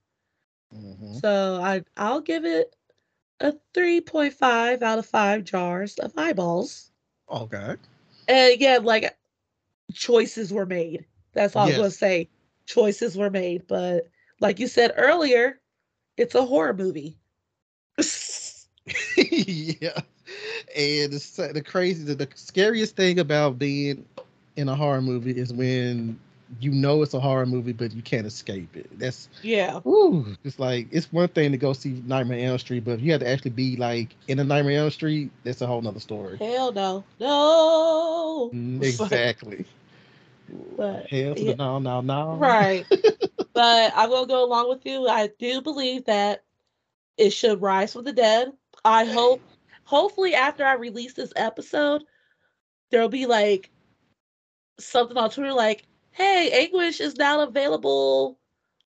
Mm-hmm. So I I'll give it a 3.5 out of 5 jars of eyeballs. Okay. And again, like choices were made. That's all yes. I'm going to say. Choices were made, but like you said earlier, it's a horror movie. yeah. And the, the crazy, the, the scariest thing about being in a horror movie is when you know it's a horror movie, but you can't escape it. That's yeah. Ooh, it's like it's one thing to go see Nightmare on Elm Street, but if you have to actually be like in a Nightmare on Elm Street, that's a whole nother story. Hell no, no. Mm, exactly. But, Hell yeah. no, no, no. Right. but I will go along with you. I do believe that it should rise from the dead. I hope, hopefully, after I release this episode, there'll be like something on Twitter like, hey, Anguish is now available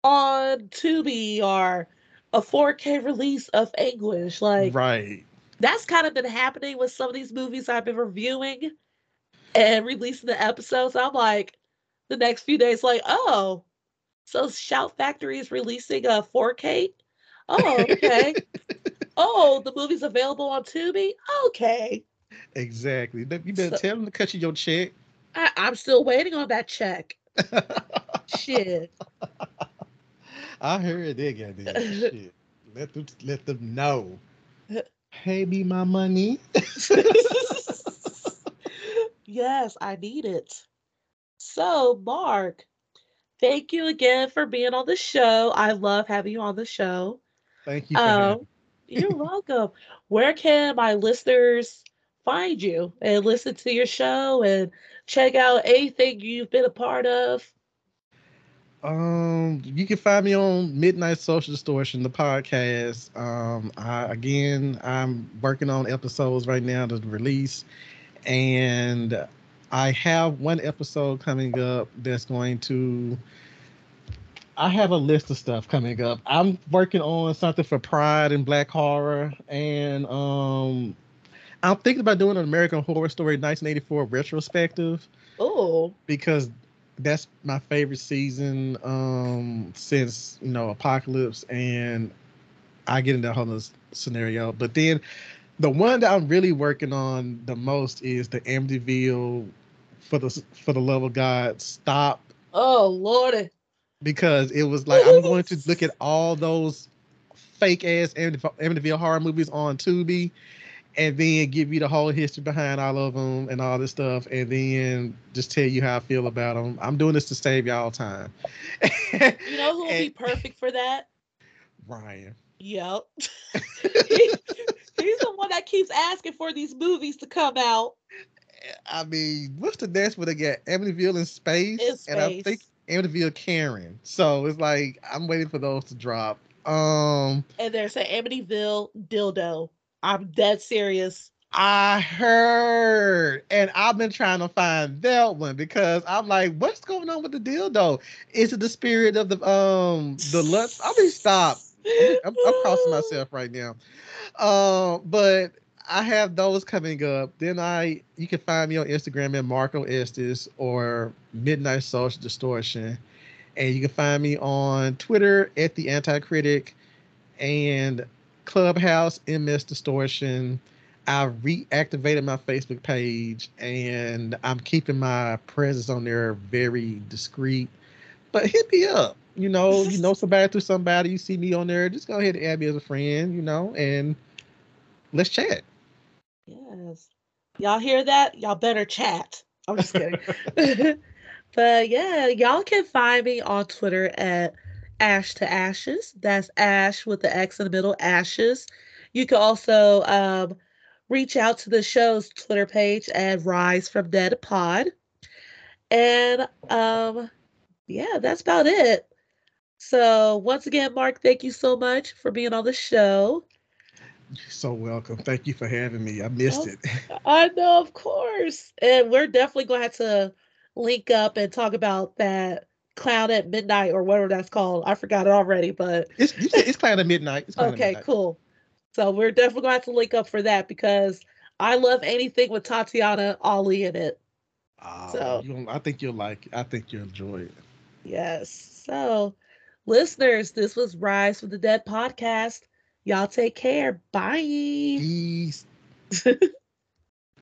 on Tubi or a 4K release of Anguish. Like, right. That's kind of been happening with some of these movies I've been reviewing and releasing the episodes. I'm like, the next few days, like, oh, so Shout Factory is releasing a 4K. Oh, okay. oh, the movie's available on Tubi. Okay. Exactly. You better so, tell them to cut you your check. I, am still waiting on that check. Shit. I heard they got that shit. Let them let them know. Pay me my money. yes, I need it. So, Mark, thank you again for being on the show. I love having you on the show. Thank you. Um, you're welcome. Where can my listeners find you and listen to your show and check out anything you've been a part of? Um, you can find me on Midnight Social Distortion, the podcast. Um, I, again, I'm working on episodes right now to release, and I have one episode coming up that's going to. I have a list of stuff coming up. I'm working on something for Pride and Black Horror, and um, I'm thinking about doing an American Horror Story 1984 retrospective. Oh, because that's my favorite season um since you know Apocalypse, and I get into a whole scenario. But then the one that I'm really working on the most is the Amityville for the for the love of God stop. Oh lordy. Because it was like I'm going to look at all those fake ass Amityville horror movies on Tubi and then give you the whole history behind all of them and all this stuff, and then just tell you how I feel about them. I'm doing this to save y'all time. you know who would be perfect for that? Ryan. Yep. he's the one that keeps asking for these movies to come out. I mean, what's the next one they get? Amityville in space, space. and I think Amityville Karen. So it's like I'm waiting for those to drop. Um, and there's an Amityville dildo. I'm dead serious. I heard, and I've been trying to find that one because I'm like, what's going on with the dildo? Is it the spirit of the um the lust? I mean, stop. I'm, I'm crossing myself right now. Uh, but I have those coming up. Then I you can find me on Instagram at Marco Estes or Midnight Social Distortion. And you can find me on Twitter at the Anti Critic and Clubhouse MS Distortion. I reactivated my Facebook page and I'm keeping my presence on there very discreet. But hit me up. You know, you know somebody through somebody, you see me on there, just go ahead and add me as a friend, you know, and let's chat. Yes. Y'all hear that? Y'all better chat. I'm just kidding. but yeah, y'all can find me on Twitter at Ash to Ashes. That's Ash with the X in the middle, Ashes. You can also um, reach out to the show's Twitter page at Rise from Dead Pod. And um, yeah, that's about it. So once again, Mark, thank you so much for being on the show. You're so welcome. Thank you for having me. I missed oh, it. I know, of course. And we're definitely going to have to link up and talk about that clown at midnight or whatever that's called. I forgot it already, but it's it's clown at midnight. Clown okay, at midnight. cool. So we're definitely going to have to link up for that because I love anything with Tatiana Ali in it. Uh, so I think you'll like. It. I think you'll enjoy it. Yes. So Listeners, this was Rise from the Dead podcast. Y'all take care. Bye. Peace.